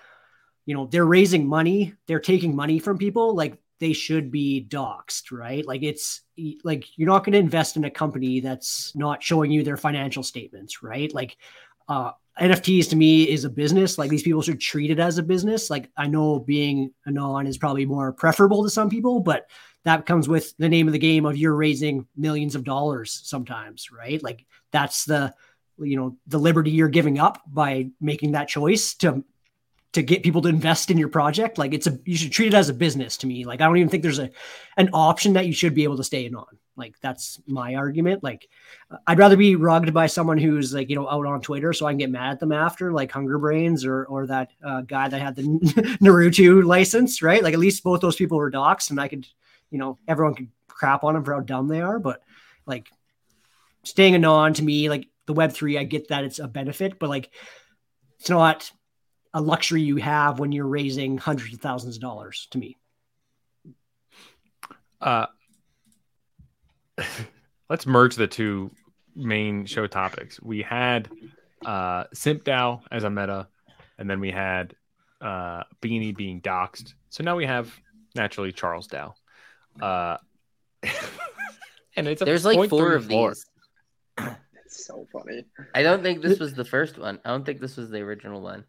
you know, they're raising money, they're taking money from people. Like they should be doxxed, right? Like it's like you're not going to invest in a company that's not showing you their financial statements, right? Like, uh, NFTs to me is a business. Like these people should treat it as a business. Like I know being a non is probably more preferable to some people, but that comes with the name of the game of you're raising millions of dollars sometimes, right? Like that's the you know the liberty you're giving up by making that choice to to get people to invest in your project. Like it's a you should treat it as a business to me. Like I don't even think there's a an option that you should be able to stay in on. Like that's my argument. Like I'd rather be rugged by someone who's like you know out on Twitter, so I can get mad at them after, like Hunger Brains or or that uh, guy that had the Naruto license, right? Like at least both those people were docs, and I could, you know, everyone could crap on them for how dumb they are, but like staying anon to me, like the Web three, I get that it's a benefit, but like it's not a luxury you have when you're raising hundreds of thousands of dollars. To me, Uh, let's merge the two main show topics. We had uh, Simp DAO as a meta, and then we had uh, Beanie being doxxed. So now we have naturally Charles DAO. Uh, and it's a There's like four of floor. these. It's so funny. I don't think this was the first one. I don't think this was the original one.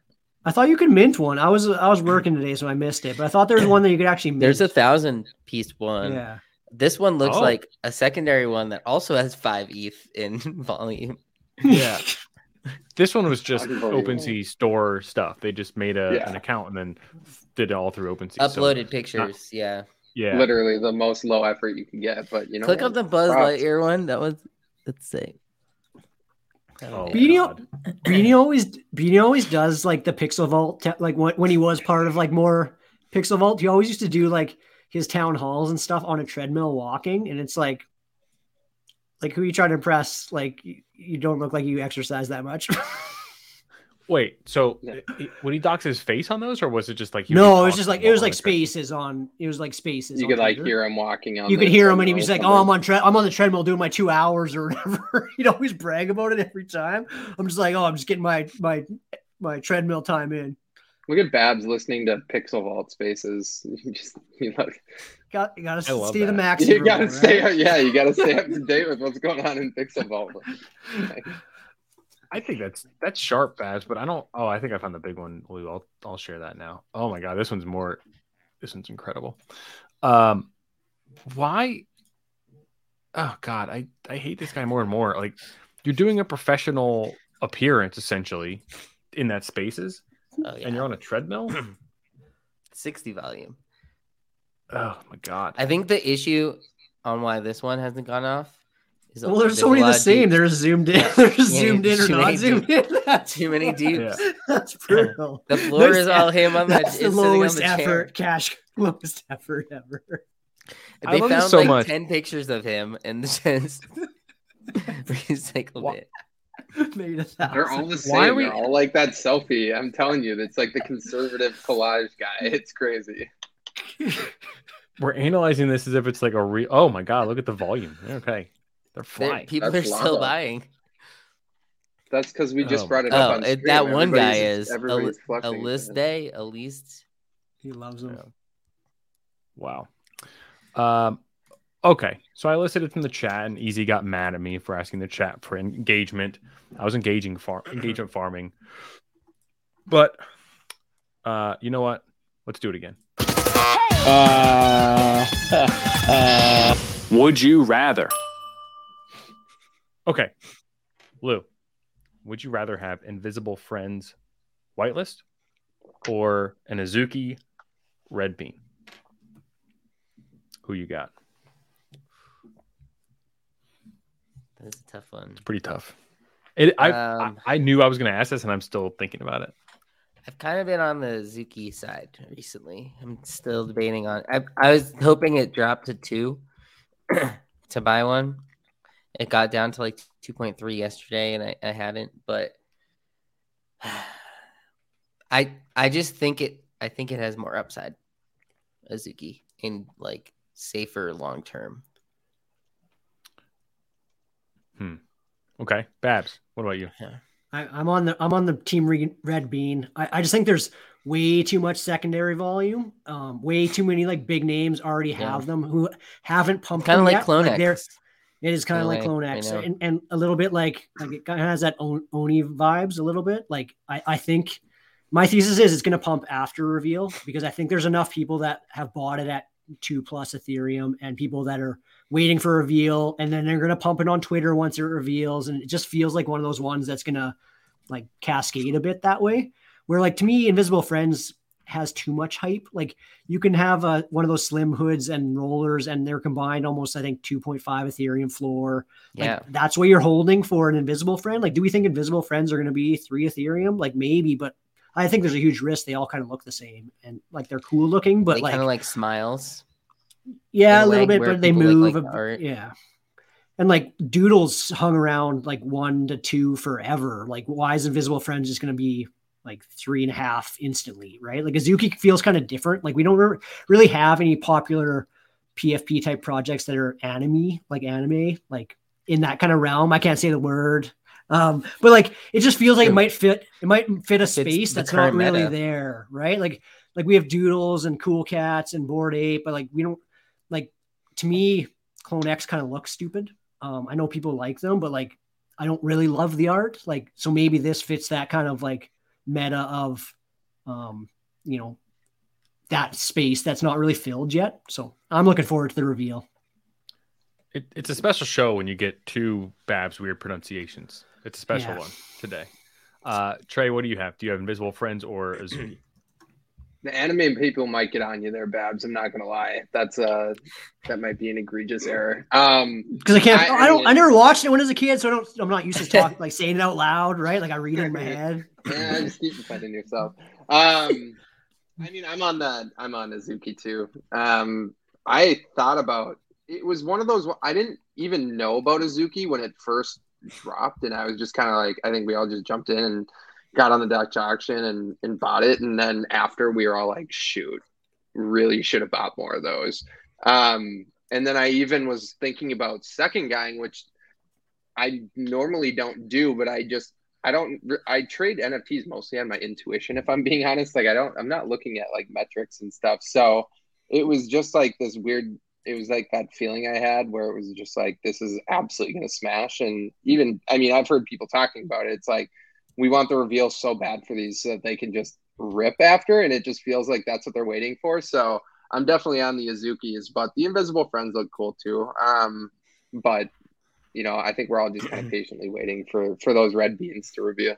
I thought you could mint one. I was I was working today, so I missed it, but I thought there was one that you could actually mint. There's a thousand piece one. yeah. This one looks Oh. like a secondary one that also has five ETH in volume. Yeah. This one was just Unbelievable. OpenSea store stuff. They just made a, Yeah. an account and then did it all through OpenSea. So, Uploaded pictures. yeah. yeah. Literally the most low effort you can get, but you know, Click on the Buzz props. Lightyear one. That was let's see. Oh. Beanie, Beanie always Beanie always does like the PixelVault te- like when, when he was part of like more PixelVault. He always used to do like his town halls and stuff on a treadmill walking, and it's like like who you trying to impress? Like you, you don't look like you exercise that much. Wait, so Yeah. i- would he dox his face on those, or was it just like he no, would it was just like it was like on the spaces on. It was like spaces. You on could like hear him walking on. You could hear him, and he treadmill was like, "Oh, I'm on tre- I'm on the treadmill doing my two hours or whatever." He'd always brag about it every time. I'm just like, "Oh, I'm just getting my my my treadmill time in." Look at Babs listening to PixelVault spaces. You just you look, Got, you gotta I love stay the max. you gotta stay yeah, you gotta stay up to date with what's going on in PixelVault. I think that's that's sharp, Babs, but I don't. Oh, I think I found the big one. Lou. I'll I'll share that now. Oh my god, this one's more. This one's incredible. Um, why? Oh god, I I hate this guy more and more. Like, you're doing a professional appearance essentially in that spaces, Oh yeah, and you're on a treadmill. 60 volume. oh my god. I think the issue on why this one hasn't gone off is Well, there's so a many the same. dupes. They're zoomed in. They're zoomed in or too not many zoomed in. That's too many dupes. Yeah. That's brutal. The floor There's is all him on the, That's is the sitting on lowest the chair. effort, cash lowest effort ever. I love this found so like much. 10 pictures of him and just recycled Wha- it. Made a They're all thousand. the Why are same. we- They're all like that selfie. I'm telling you, it's like the conservative collage guy. It's crazy. We're analyzing this as if it's like a real. Oh my god, look at the volume. Okay, they're They're- flying. people That's are still lava. buying. That's because we just Oh. brought it Oh, up on it- that one guy is a, everybody's a flushing. list day, a least. He loves them. Yeah. Wow. Um, okay, so I listed it in the chat, and Easy got mad at me for asking the chat for engagement. I was engaging far engagement farming, but uh, you know what? Let's do it again. Would you rather? Okay, Lou, would you rather have Invisible Friends whitelist or an Azuki red bean? Who you got? That's a tough one. It's Pretty tough. It, I, Um, I I knew I was going to ask this, and I'm still thinking about it. I've kind of been on the Zuki side recently. I'm still debating on. I, I was hoping it dropped to two to buy one. It got down to like 2.3 yesterday, and I, I hadn't. But I I just think it. I think it has more upside. Azuki in like safer long term. Hmm. Okay, Babs, what about you? I, I'm on the I'm on the team re- red bean. I, I just think there's way too much secondary volume. Um, way too many like big names already Yeah. have them who haven't pumped Kind of like yet. Clone they're- X. It is kind of like Clone X and, and a little bit like like it kind of has that on, Oni vibes a little bit. Like I, I think my thesis is it's going to pump after reveal because I think there's enough people that have bought it at two plus Ethereum and people that are waiting for reveal and then they're going to pump it on Twitter once it reveals and it just feels like one of those ones that's going to like cascade a bit that way. Where like to me, Invisible Friends has too much hype. Like you can have a, one of those slim hoods and rollers, and they're combined almost, I think, 2.5 Ethereum floor. Like, Yeah. that's what you're holding for an Invisible Friend. Like, do we think Invisible Friends are going to be three Ethereum? Like maybe, but I think there's a huge risk. They all kind of look the same and like they're cool looking, but They like, kind of like smiles. yeah, a little bit, but they like- move. like yeah. And like Doodles hung around like one to two forever. Like, why is Invisible Friends just going to be like three and a half instantly? Right. Like, Azuki feels kind of different. Like, we don't re- really have any popular PFP type projects that are anime, like anime, like in that kind of realm. I can't say the word. Um, but like it just feels like it might fit, it might fit a space that's not really meta. there, right? Like, like we have Doodles and Cool Cats and Bored Ape, but like we don't like to me, Clone X kind of looks stupid. Um, I know people like them, but like I don't really love the art. Like, so maybe this fits that kind of like meta of, um, you know, that space that's not really filled yet. So I'm looking forward to the reveal. It, it's a special show when you get two Babs weird pronunciations. It's a special Yeah. one today. Uh, Trey, what do you have? Do you have Invisible Friends or Azuki? The anime people might get on you there, Babs. I'm not gonna lie. That's uh that might be an egregious error. Um Because I can't, I- I, I don't, mean- I never watched it when I was a kid, so I don't, I'm not used to talk like saying it out loud, right? Like I read it in my head. yeah, just keep defending yourself. Um I mean I'm on that I'm on Azuki too. Um I thought about it was one of those I didn't even know about Azuki when it first dropped and I was just kind of like I think we all just jumped in and got on the Dutch auction and, and bought it and then after we were all like shoot really should have bought more of those um and then I even was thinking about second guying which I normally don't do but I just I don't I trade NFTs mostly on my intuition if I'm being honest. Like I don't I'm not looking at like metrics and stuff. So it was just like this weird it was like that feeling I had where it was just like this is absolutely gonna smash. And even I mean I've heard people talking about it. It's like we want the reveal so bad for these so that they can just rip after and it just feels like that's what they're waiting for. So I'm definitely on the Azuki's, but the invisible friends look cool too. Um but you know, I think we're all just kind of patiently waiting for for those red beans to review,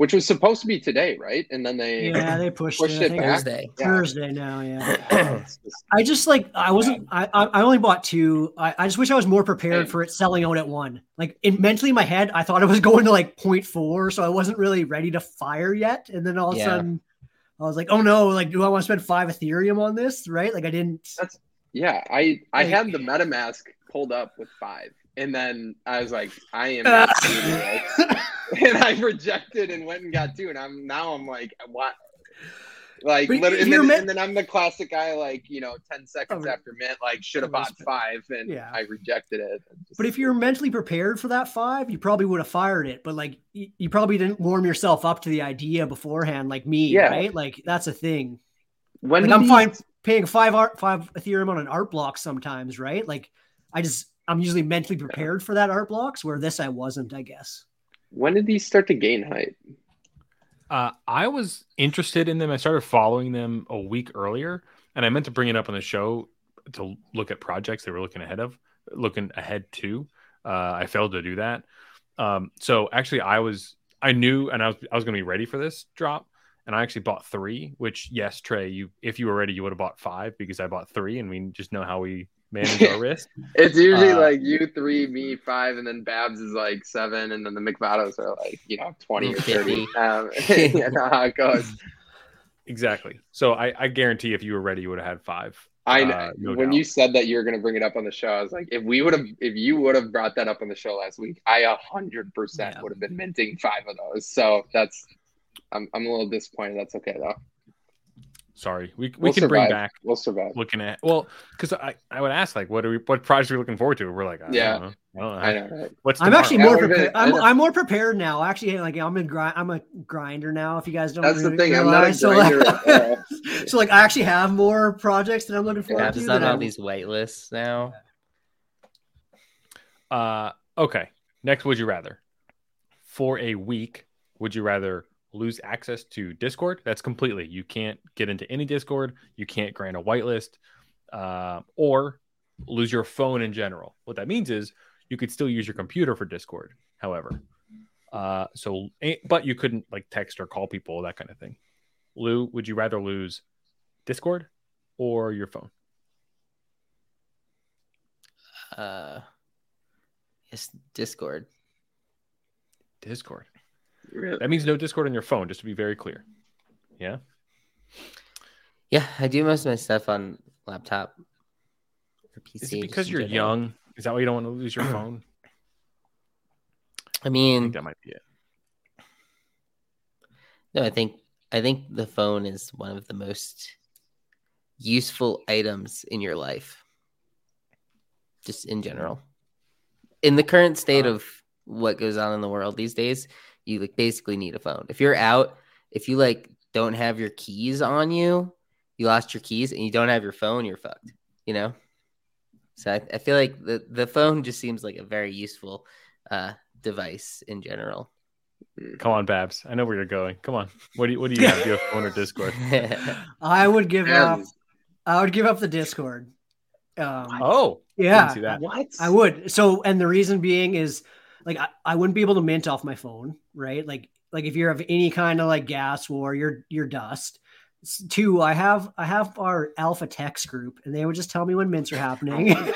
which was supposed to be today, right? And then they Yeah, they pushed, pushed it, I it think back. Thursday. Yeah. Thursday now, yeah. I just like I wasn't I I I only bought two. I, I just wish I was more prepared Same. for it selling out at one. Like in mentally in my head, I thought it was going to like 0.4, so I wasn't really ready to fire yet. And then all of a sudden I was like, oh no, like do I want to spend five Ethereum on this? Right? Like I didn't yeah, I I Like- had the MetaMask pulled up with five, and then I was like, I am uh, not doing and I rejected and went and got two, and I'm now I'm like, what? Like, But lit- if and, then, meant- and then I'm the classic guy, like you know, ten seconds Oh, after mint, like should have bought five, and Yeah. I rejected it. Just- But if you're mentally prepared for that five, you probably would have fired it. But like you, you probably didn't warm yourself up to the idea beforehand, like me, Yeah. right? Like that's a thing. when Like I'm these- fine paying five art five Ethereum on an art block sometimes, right? Like I just I'm usually mentally prepared for that art blocks, where this I wasn't, I guess. When did these start to gain height? Uh, I was interested in them. I started following them a week earlier, and I meant to bring it up on the show to look at projects they were looking ahead of, looking ahead to. Uh, I failed to do that. Um, so actually, I was I knew, and I was I was going to be ready for this drop, and I actually bought three. Which yes, Trey, you if you were ready, you would have bought five because I bought three, and we just know how we manage our risk. It's usually Uh, like you three, me five, and then Babs is like seven, and then the McVados are like you know twenty or thirty. 50. Um, you know how it goes. Exactly. So I, I guarantee if you were ready, you would have had five. I know. Uh, no when doubt. you said that you were going to bring it up on the show, I was like, if we would have, if you would have brought that up on the show last week, I a hundred percent would have been minting five of those. So that's, I'm, I'm a little disappointed. That's okay though. Sorry, we we We'll can bring back We'll survive. looking at well because I, I would ask like what are we what projects are we looking forward to we're like I Yeah. don't know. I don't know. I know, right? what's I'm actually more we're gonna- prepared. I I'm. I'm more prepared now. Actually, like I'm a grind. I'm a grinder now. If you guys don't, know, That's the really thing. I'm not a realize. So, like- grinder at all. so like I actually have more projects that I'm looking forward Yeah, to. just than on these white lists now. uh okay next would you rather for a week would you rather lose access to discord that's completely you can't get into any discord you can't grant a whitelist uh, or lose your phone in general. What that means is you could still use your computer for discord however uh so but you couldn't like text or call people that kind of thing. Lou would you rather lose discord or your phone? Uh, yes, Discord. discord Really? that means no discord on your phone just to be very clear yeah Yeah, I do most of my stuff on laptop or PC. Is it because you're general. young? Is that why you don't want to lose your phone? I I mean, think that might be it. no, I think I think the phone is one of the most useful items in your life, just in general. In the current state Uh, of what goes on in the world these days, you like basically need a phone. If you're out, if you like don't have your keys on you, you lost your keys, and you don't have your phone, you're fucked. You know. So I, I feel like the the phone just seems like a very useful uh, device in general. Come on, Babs. I know where you're going. Come on. What do you What do you have? Do you have phone or Discord? I would give up. I would give up the Discord. Um, Oh, yeah, didn't see that. What? I would. So, and the reason being is like I, I wouldn't be able to mint off my phone, right? Like, like if you're of any kind of like gas war, you're you're dust. Two, I have I have our alpha text group, and they would just tell me when mints are happening.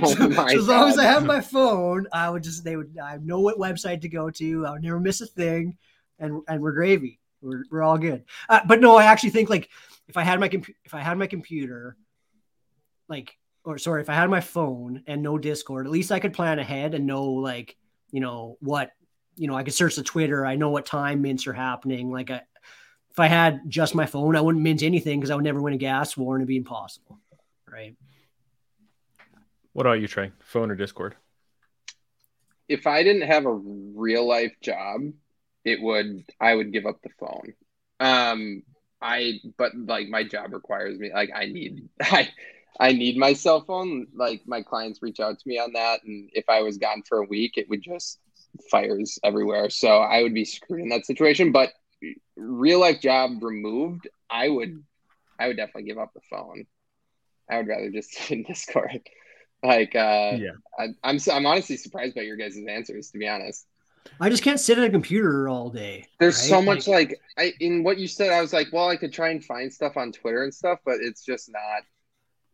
Oh my so, so as long as I have my phone, I would just they would I know what website to go to. I would never miss a thing, and and we're gravy. We're we're all good. Uh, but no, I actually think like if I had my compu- if I had my computer, like or sorry, if I had my phone and no Discord, at least I could plan ahead and know like you know what you know I could search the Twitter. I know what time mints are happening. Like I, if I had just my phone, I wouldn't mint anything because I would never win a gas war and it'd be impossible, right? what about you, Trey? Phone or Discord? if I didn't have a real life job, it would I would give up the phone. Um, I but like my job requires me like I need I I need my cell phone. Like my clients reach out to me on that, and if I was gone for a week, it would just fires everywhere. So I would be screwed in that situation. But real life job removed, I would I would definitely give up the phone. I would rather just sit in Discord. Like, uh, Yeah. I, I'm I'm honestly surprised by your guys' answers. To be honest, I just can't sit at a computer all day. there's right? so much like I in what you said. I was like, well, I could try and find stuff on Twitter and stuff, but it's just not.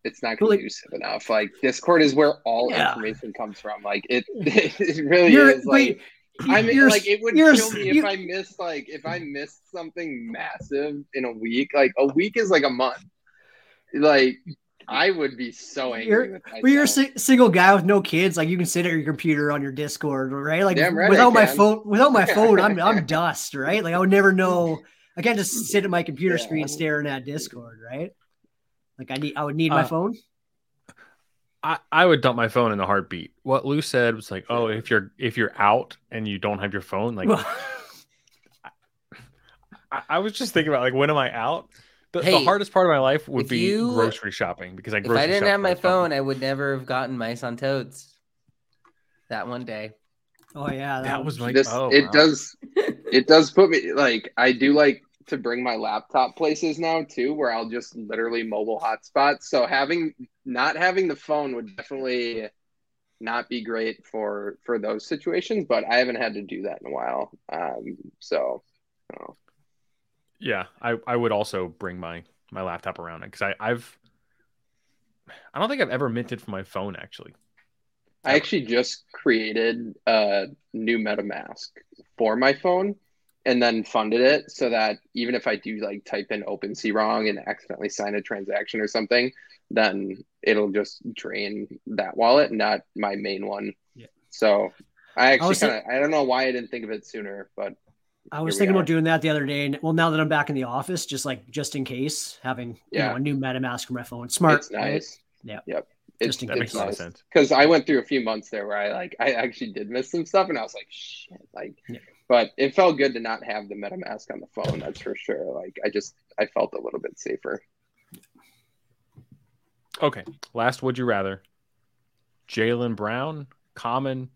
It's not Well, like- enough. Like Discord is where all Yeah. information comes from. Like it, it really You're- is. Like but I mean, like it would kill me if you- I missed like if I missed something massive in a week. Like a week is like a month. Like I would be so angry You're-. But you're a si- single guy with no kids. Like you can sit at your computer on your Discord, right? Like right without my phone, without my phone, I'm I'm dust, right? Like I would never know. I can't just sit at my computer Yeah. screen staring at Discord, right? Like I need, I would need my Uh, phone. I, I would dump my phone in a heartbeat. What Lou said was like, oh, if you're if you're out and you don't have your phone, like I, I was just thinking about like when am I out? The, the hardest part of my life would be you- grocery shopping because I If I didn't have my for phone, I would never have gotten mice on toads. That one day. oh yeah, That was my this oh, it wow. does it does put me like I do like to bring my laptop places now too where I'll just literally mobile hotspot. So having not having the phone would definitely not be great for for those situations, but I haven't had to do that in a while. Um so. Yeah, I, I would also bring my my laptop around because I I've I don't think I've ever minted for my phone actually. I actually just created a new MetaMask for my phone and then funded it so that even if I do like type in OpenSea wrong and accidentally sign a transaction or something, then it'll just drain that wallet, not my main one. Yeah. So I actually was kind of I don't know why I didn't think of it sooner, but I was thinking about doing that the other day. And well, now that I'm back in the office, just like just in case, having you know a new MetaMask for my phone. Smart, it's right? nice. Yeah. Yep. It's, Just in That case. makes a lot of nice. sense. because I went through a few months there where I like I actually did miss some stuff and I was like shit like Yeah. But it felt good to not have the MetaMask on the phone that's for sure like I just I felt a little bit safer Okay, last would you rather? Jaylen Brown, common,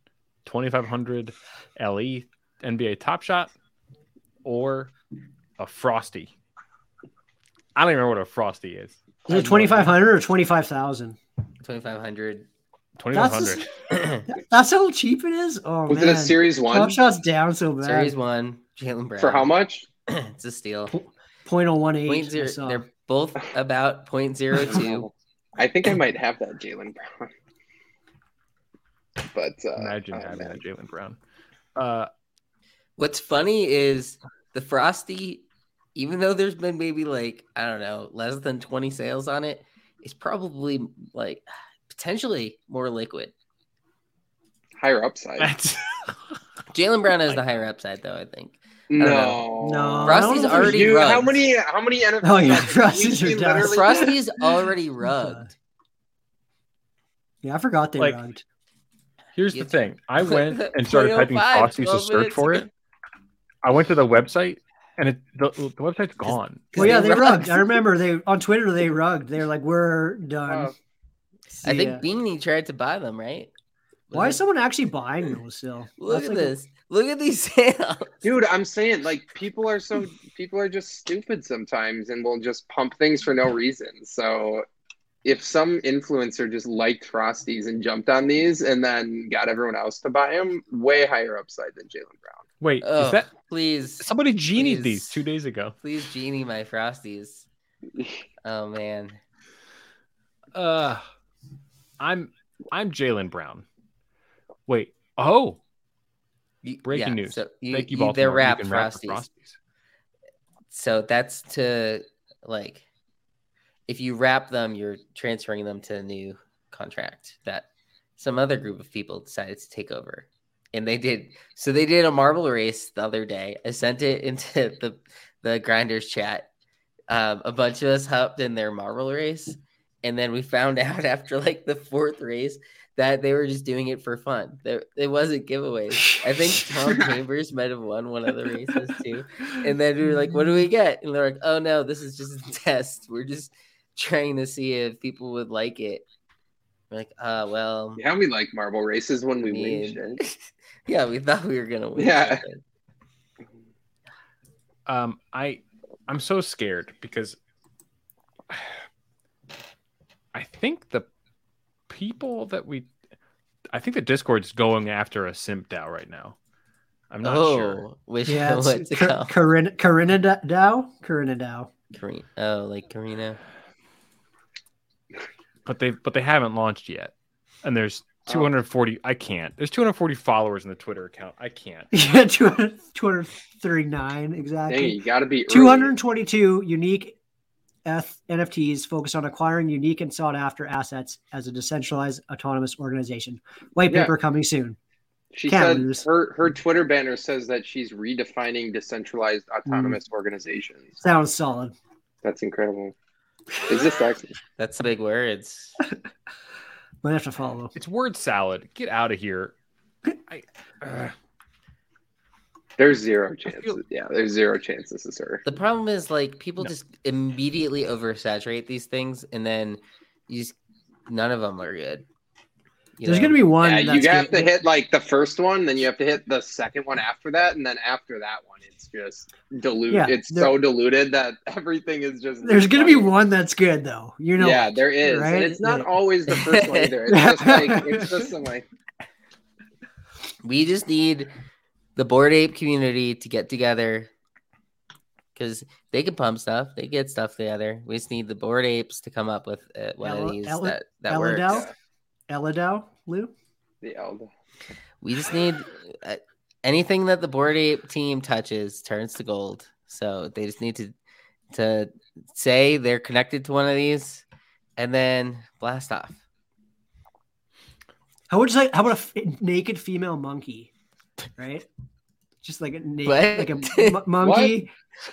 twenty five hundred LE NBA Top Shot, or a Frosty? I don't even remember what a Frosty is. Is it twenty five hundred or twenty five thousand? 2500 Twenty five That's hundred. Series That's how cheap it is. Oh was man, it a series one Top shot's down so bad. Series 1 Jaylen Brown for how much it's a steal Point oh one eight. point zero they're both about point zero two I think I might have that Jaylen Brown but uh, Imagine oh, having man. a Jaylen Brown. Uh, What's funny is the Frosty, even though there's been maybe like, I don't know, less than 20 sales on it, is probably like potentially more liquid. higher upside Jaylen Brown has the higher upside, though, I think. no No. Frosty's I don't know if already you, how many how many NFL Oh, yeah, Frosty's you are seen literally- Frosty's already rugged. Yeah, I forgot they Like, rugged. here's the thing. I went and started typing 0.05, Frosty to search for ago. it. I went to the website and it the, the website's gone. Well, yeah, they they rugged. rugged. I remember they on Twitter they rugged. They're like, we're oh. done. Oh. I think Yeah. Beanie tried to buy them, right? Why Was is it- someone actually buying those still? Look That's at like a- this. Look at these sales. Dude, I'm saying like people are so people are just stupid sometimes and will just pump things for no reason. So if some influencer just liked Frosties and jumped on these and then got everyone else to buy them, way higher upside than Jaylen Brown. Wait, Oh, is that please, somebody genied please. these two days ago? please, Genie, my Frosties. Oh man, Uh, I'm I'm Jaylen Brown. Wait, oh, breaking yeah, news. So you, Thank you, Baltimore. they're wrapped can wrap Frosties. Frosties. So that's to like, if you wrap them, you're transferring them to a new contract that some other group of people decided to take over. And they did. So they did a marble race the other day. I sent it into the the grinders chat. Um, a bunch of us hopped in their marble race, and then we found out after like the fourth race that they were just doing it for fun. There, it wasn't giveaways. I think Tom Chambers might have won one of the races too. And then we were like, "What do we get?" And they're like, "Oh no, this is just a test. We're just trying to see if people would like it." We're like, "Uh, well, Yeah, we like marble races when we mean- win yeah, we thought we were gonna win." Yeah. Um, I I'm so scared because I think the people that we I think the Discord's going after a simp DAO right now. I'm not oh, sure. which Yeah, what's it's it Kar- called? Karina Karina Da- DAO. Karina DAO. Karina. Oh, like Karina. But they but they haven't launched yet. And there's Oh. 240 I can't. There's 240 followers in the Twitter account. I can't. Yeah, 200, 239 Dang, exactly. you got to be early. 222 unique F- NFTs focused on acquiring unique and sought after assets as a decentralized autonomous organization. White Yeah. paper coming soon. She Can't said her her Twitter banner says that she's redefining decentralized autonomous Mm. organizations. Sounds solid. That's incredible. Is this sexy? That's big words. Might have to follow. It's word salad. Get out of here. I uh, There's zero I chance. feel- Yeah, there's zero chance this is her. The problem is like people No. just immediately oversaturate these things, and then you just none of them are good. You There's know? going to be one. Yeah, you have good. to hit like the first one, then you have to hit the second one after that, and then after that one, it's just diluted. Yeah, it's there- so diluted that everything is just. There's going to be one that's good though. You know. yeah, there is, right? and it's not Yeah. always the first one either. It's just like it's just some like we just need the bored ape community to get together because they can pump stuff, they get stuff together. We just need the bored apes to come up with uh, one Ella- of these Ella- that that works. Elladell? Eladao, Lou. the Elda. We just need uh, anything that the bored ape team touches turns to gold. So they just need to to say they're connected to one of these, and then blast off. How would you like? How about a f- naked female monkey? Right. Just like a naked, What? like a m- monkey.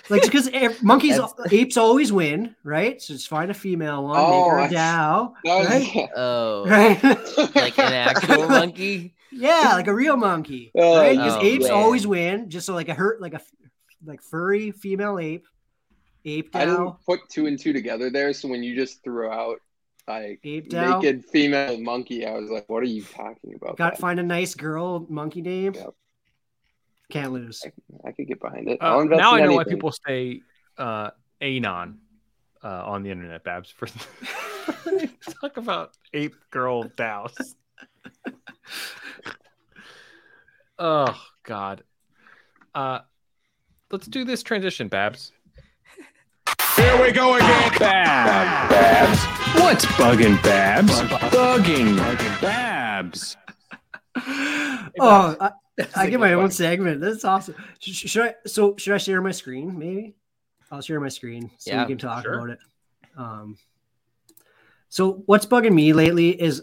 Like because monkeys, That's- uh, apes always win, right? So just find a female one, Oh, make her a I- DAO, That was- right? Oh, Right. like an actual monkey. Yeah, like a real monkey, Oh, right? Because oh, apes man. always win. Just so like a hurt, like a like furry female ape, ape DAO. I didn't DAO, put two and two together there. So when you just threw out like ape DAO. naked female monkey, I was like, "What are you talking about?" Got to find a nice girl monkey name. Yep. Can't lose. I could get behind it. uh, now I in know why people say uh anon uh on the internet, Babs. For talk about ape girl DAOs. oh God. Uh let's do this transition, Babs. Here we go again. Babs. Babs. What's bugging Babs? Bugging Babs. Oh, I, That's I get my own segment. That's awesome. Sh- Should I? So should I share my screen? Maybe I'll share my screen so Yeah, we can talk sure. about it. Um, so what's bugging me lately is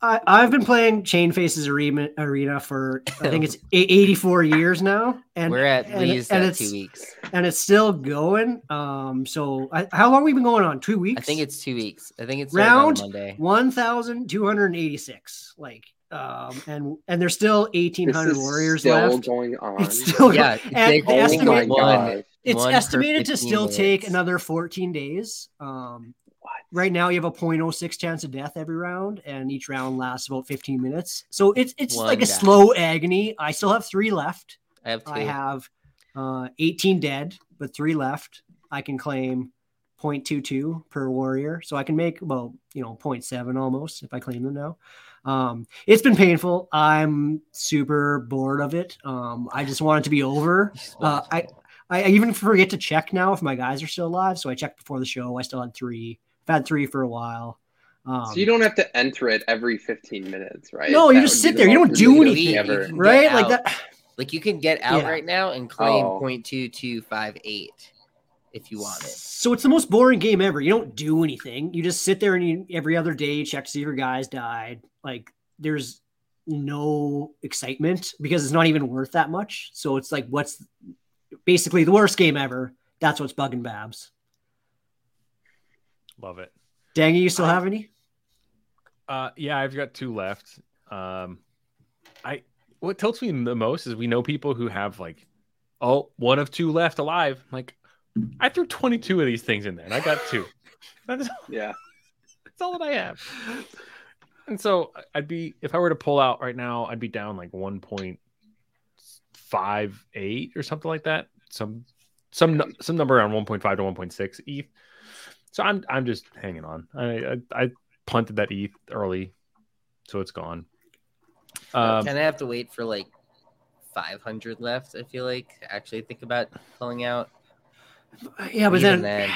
I, I've been playing ChainFaces Arena, arena for I think it's 84 years now, and We're at and, least and two weeks. and it's still going. Um, so I, how long we been going on? Two weeks. I think it's two weeks. I think it's Round Monday. 1,286. Like, um, and and there's still This 1,800 is warriors still left. going on. It's still Yeah, and they- the oh my estimate- one- god! it's one estimated to 15 still take another 14 days. Um, right now, you have a 0.06 chance of death every round, and each round lasts about 15 minutes. So it's it's One like a slow agony. I still have three left. I have two. I have uh, 18 dead, but three left. I can claim 0.22 per warrior. So I can make, well, you know, 0.7 almost if I claim them now. Um, it's been painful. I'm super bored of it. Um, I just want it to be over. Uh, I, I even forget to check now if my guys are still alive. So I checked before the show. I still had three. I've had three for a while. Um, so you don't have to enter it every 15 minutes, right? No, you just sit be the there. You don't do anything. Ever. right? Like out. that. Like you can get out Yeah. right now and claim Oh. 0.2258 if you want it. So it's the most boring game ever. You don't do anything. You just sit there and you, every other day check to see if your guys died. Like there's no excitement because it's not even worth that much. So it's like what's basically the worst game ever. That's what's bugging Babs. Love it. Dangy, you still have any? Uh, yeah, I've got two left. Um, I what tilts me the most is we know people who have like, oh, one of two left alive. Like, I threw 22 of these things in there, and I got two. That's, Yeah. that's all that I have. And so I'd be if I were to pull out right now, I'd be down like 1.58 or something like that. Some some some number around 1.5 to 1.6 ETH. So I'm I'm just hanging on. I I, I punted that ETH early, so it's gone. Um, kind of have to wait for like 500 left. I feel like actually think about pulling out. Yeah, but Even then, then.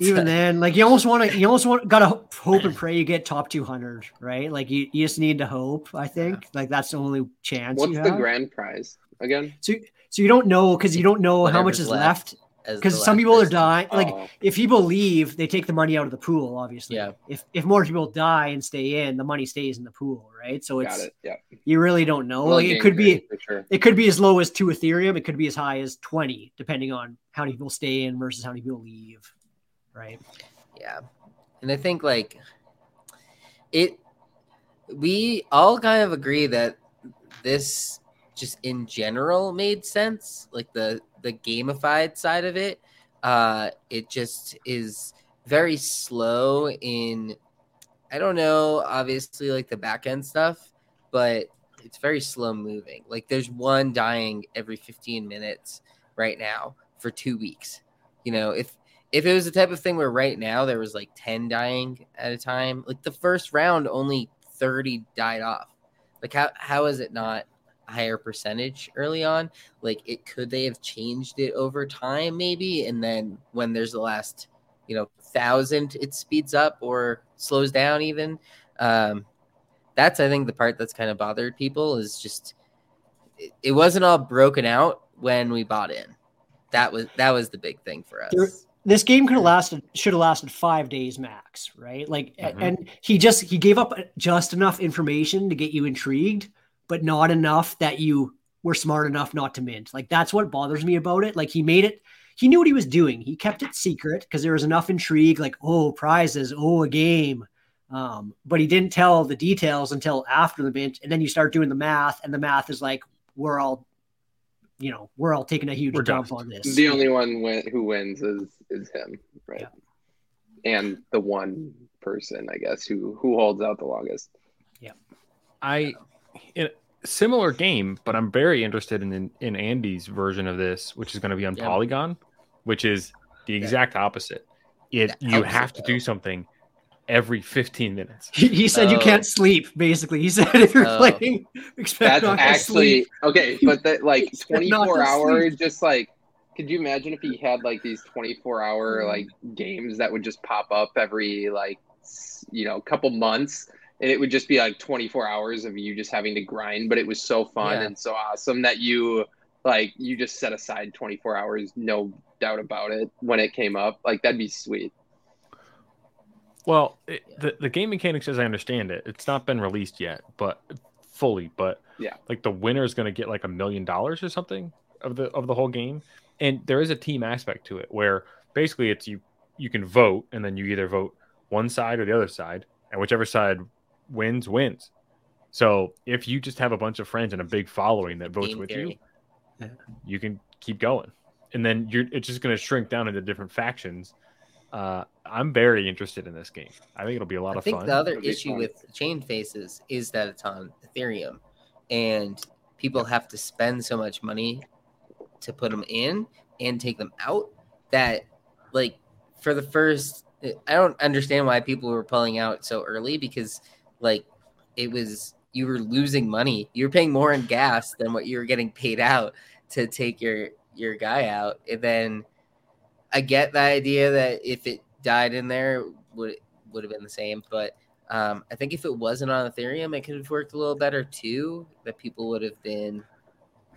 Even then, like you almost want to, you almost want gotta ho- hope and pray you get top 200, right? Like you, you just need to hope. I think like that's the only chance. What's you the have. grand prize again? So, so you don't know because you don't know how much is left left. as the Because some last people are dying. Like Oh, if people leave, they take the money out of the pool. Obviously, Yeah. If if more people die and stay in, the money stays in the pool, right? So it's it. Yeah. you really don't know. Well, Like, it could be sure. it could be as low as two Ethereum. It could be as high as 20, depending on how many people stay in versus how many people leave. Right. Yeah. And I think like it we all kind of agree that this just in general made sense. Like the the gamified side of it. Uh it just is very slow in I don't know, obviously like the back end stuff, but it's very slow moving. Like there's one dying every 15 minutes right now for two weeks. You know, if if it was the type of thing where right now there was like 10 dying at a time, like the first round only 30 died off. Like how how is it not a higher percentage early on? Like it could they have changed it over time maybe and then when there's the last, you know, thousand it speeds up or slows down even. Um that's I think the part that's kind of bothered people is just it, it wasn't all broken out when we bought in. That was that was the big thing for us. There- This game could have lasted, should have lasted five days max, right? Like, Mhm. and he just he gave up just enough information to get you intrigued, but not enough that you were smart enough not to mint. Like, that's what bothers me about it. Like, he made it. He knew what he was doing. He kept it secret because there was enough intrigue. Like, oh, prizes, oh, a game. Um, but he didn't tell the details until after the mint, and then you start doing the math, and the math is like, we're all, you know, we're all taking a huge We're dump dust. on this. The only one win- who wins is is him, right? And the one person, I guess, who who holds out the longest. Yeah, I in similar game, but I'm very interested in, in in Andy's version of this, which is going to be on Yeah. Polygon, which is the exact opposite. It That you have it, to though. do something every 15 minutes. He, he said you Oh. can't sleep. Basically, he said if you're Oh. playing, expect That's not to actually sleep. okay, but that like He said not twenty four to hour, sleep. just like. Could you imagine if he had like these twenty four Mm-hmm. hour like games that would just pop up every like you know couple months, and it would just be like twenty four hours of you just having to grind, but it was so fun Yeah. and so awesome that you like you just set aside twenty four hours, no doubt about it, when it came up. Like that'd be sweet. Well, it, the the game mechanics, as I understand it, it's not been released yet, but fully. But Yeah. like the winner is going to get like a million dollars or something of the of the whole game, and there is a team aspect to it where basically it's you you can vote, and then you either vote one side or the other side, and whichever side wins wins. So if you just have a bunch of friends and a big following that votes Game with you, you can keep going and then you're it's just going to shrink down into different factions uh i'm very interested in this game i think it'll be a lot I of think fun the other issue fun. with ChainFaces is that it's on Ethereum, and people have to spend so much money to put them in and take them out that, like, for the first, I don't understand why people were pulling out so early because, like, it was you were losing money. You were paying more in gas than what you were getting paid out to take your your guy out, and then I get the idea that if it died in there, would would have been the same. But um, I think if it wasn't on Ethereum, it could have worked a little better too. That people would have been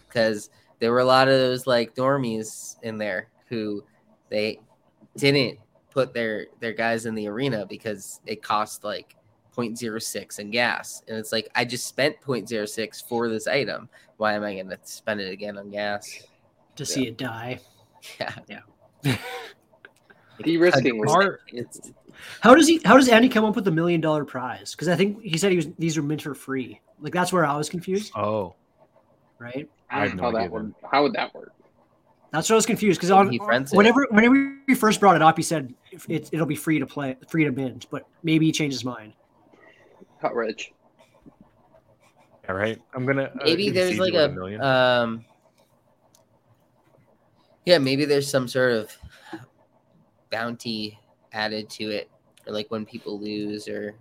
because there were a lot of those like normies in there who they didn't put their their guys in the arena because it cost like 0.06 in gas and it's like i just spent 0.06 for this item why am i going to spend it again on gas to see it die. yeah Yeah. De-risking was How does he? How does Andy come up with the million dollar prize? Because I think he said he was these are meant for free. Like that's where I was confused, Oh, right? I have don't no know how that would, how would that work? That's what I was confused because on He friends it. whenever whenever he first brought it up, he said it, it'll be free to play, free to mint, but maybe he changed his mind. hot rich? all right. I'm gonna uh, maybe there's like you a, million. um yeah maybe there's some sort of bounty added to it or like when people lose or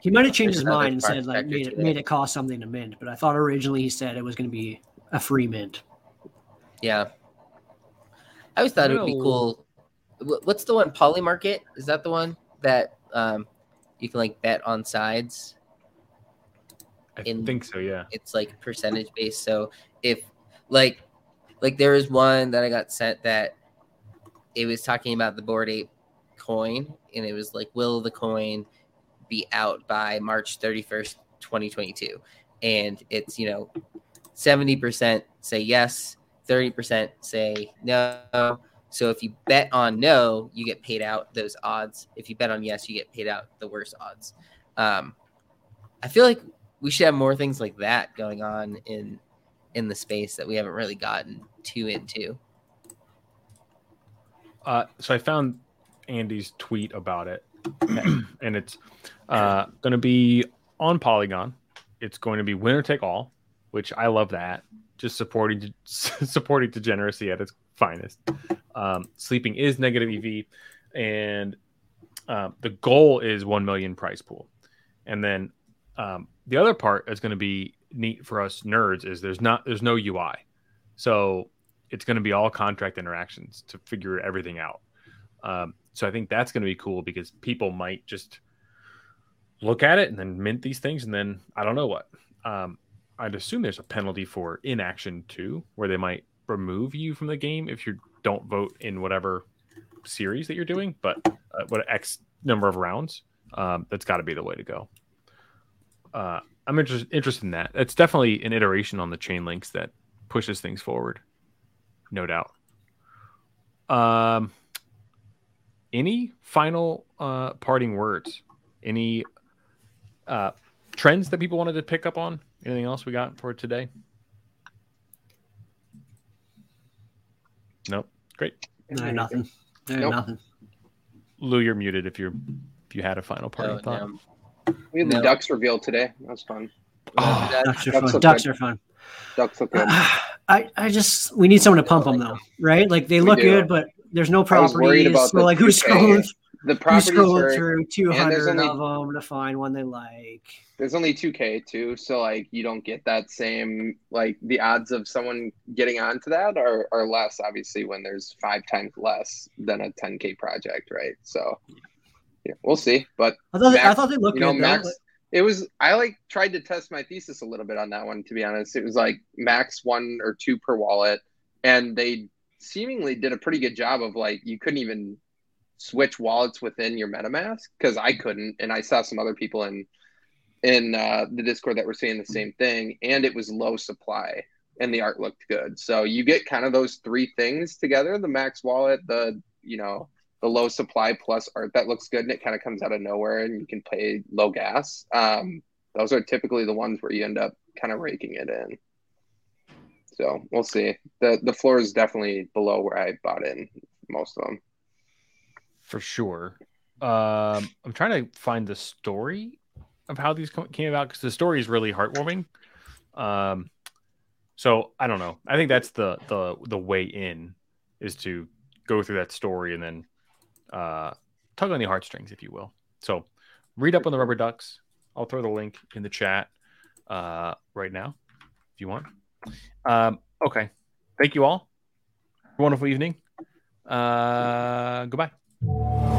He might have changed his mind and said like made it it. made it cost something to mint, but I thought originally he said it was going to be a free mint. yeah i always thought it would be cool what's the one Polymarket is that the one that um you can like bet on sides I in- think so. Yeah. it's like percentage based. So if like like there was one that I got sent that it was talking about the Bored Ape coin and it was like will the coin be out by March 31st, 2022? And it's, you know, 70% say yes, 30% say no. So if you bet on no, you get paid out those odds. If you bet on yes, you get paid out the worst odds. Um, I feel like we should have more things like that going on in in the space that we haven't really gotten too into. Uh, so I found Andy's tweet about it, and it's uh, going to be on Polygon. It's going to be winner take all, which I love that. Just supporting supporting degeneracy at its finest. Um, sleeping is negative EV, and um, the goal is one million prize pool. And then um, the other part that's going to be neat for us nerds is there's not there's no UI, so it's going to be all contract interactions to figure everything out. Um, so I think that's going to be cool because people might just look at it and then mint these things, and then I don't know what. Um, I'd assume there's a penalty for inaction too, where they might remove you from the game if you don't vote in whatever series that you're doing. But uh, what X number of rounds, um, that's got to be the way to go. Uh, I'm interested interested in that. It's definitely an iteration on the chain links that pushes things forward, no doubt. Um, any final uh, parting words? Any uh, trends that people wanted to pick up on? Anything else we got for today? Nope. Great. No, nothing. No, Nope. nothing. Lou, you're muted if you're if you had a final parting Oh, thought. no. We had the No. Ducks revealed today. That was fun. Oh, Ducks are Ducks fun. Ducks are fun. Ducks look good. I, I just we need someone to pump them though, right? Like they look good, but there's no properties. So like who's 2K. scrolling, The who's scrolling through 200 only- of them to find one they like? there's only 2K too, so like you don't get that same like the odds of someone getting onto that are, are less obviously when there's five times less than a 10K project, right? So yeah, we'll see. But I thought they, I thought they looked you know, good. though. It was I like tried to test my thesis a little bit on that one. To be honest, it was like max one or two per wallet, and they seemingly did a pretty good job of like you couldn't even switch wallets within your MetaMask because I couldn't, and I saw some other people in in uh, the Discord that were saying the same thing, and it was low supply, and the art looked good. So you get kind of those three things together: the max wallet, the you know the low supply plus art that looks good and it kind of comes out of nowhere and you can pay low gas. Um, those are typically the ones where you end up kind of raking it in. So we'll see. the The floor is definitely below where I bought in most of them. for sure. Um, I'm trying to find the story of how these came about because the story is really heartwarming. Um, so I don't know. I think that's the the the way in is to go through that story and then uh, tug on the heartstrings, if you will. So read up on the rubber ducks. I'll throw the link in the chat uh, right now if you want. Um, okay. Thank you all. Wonderful evening. Uh, goodbye.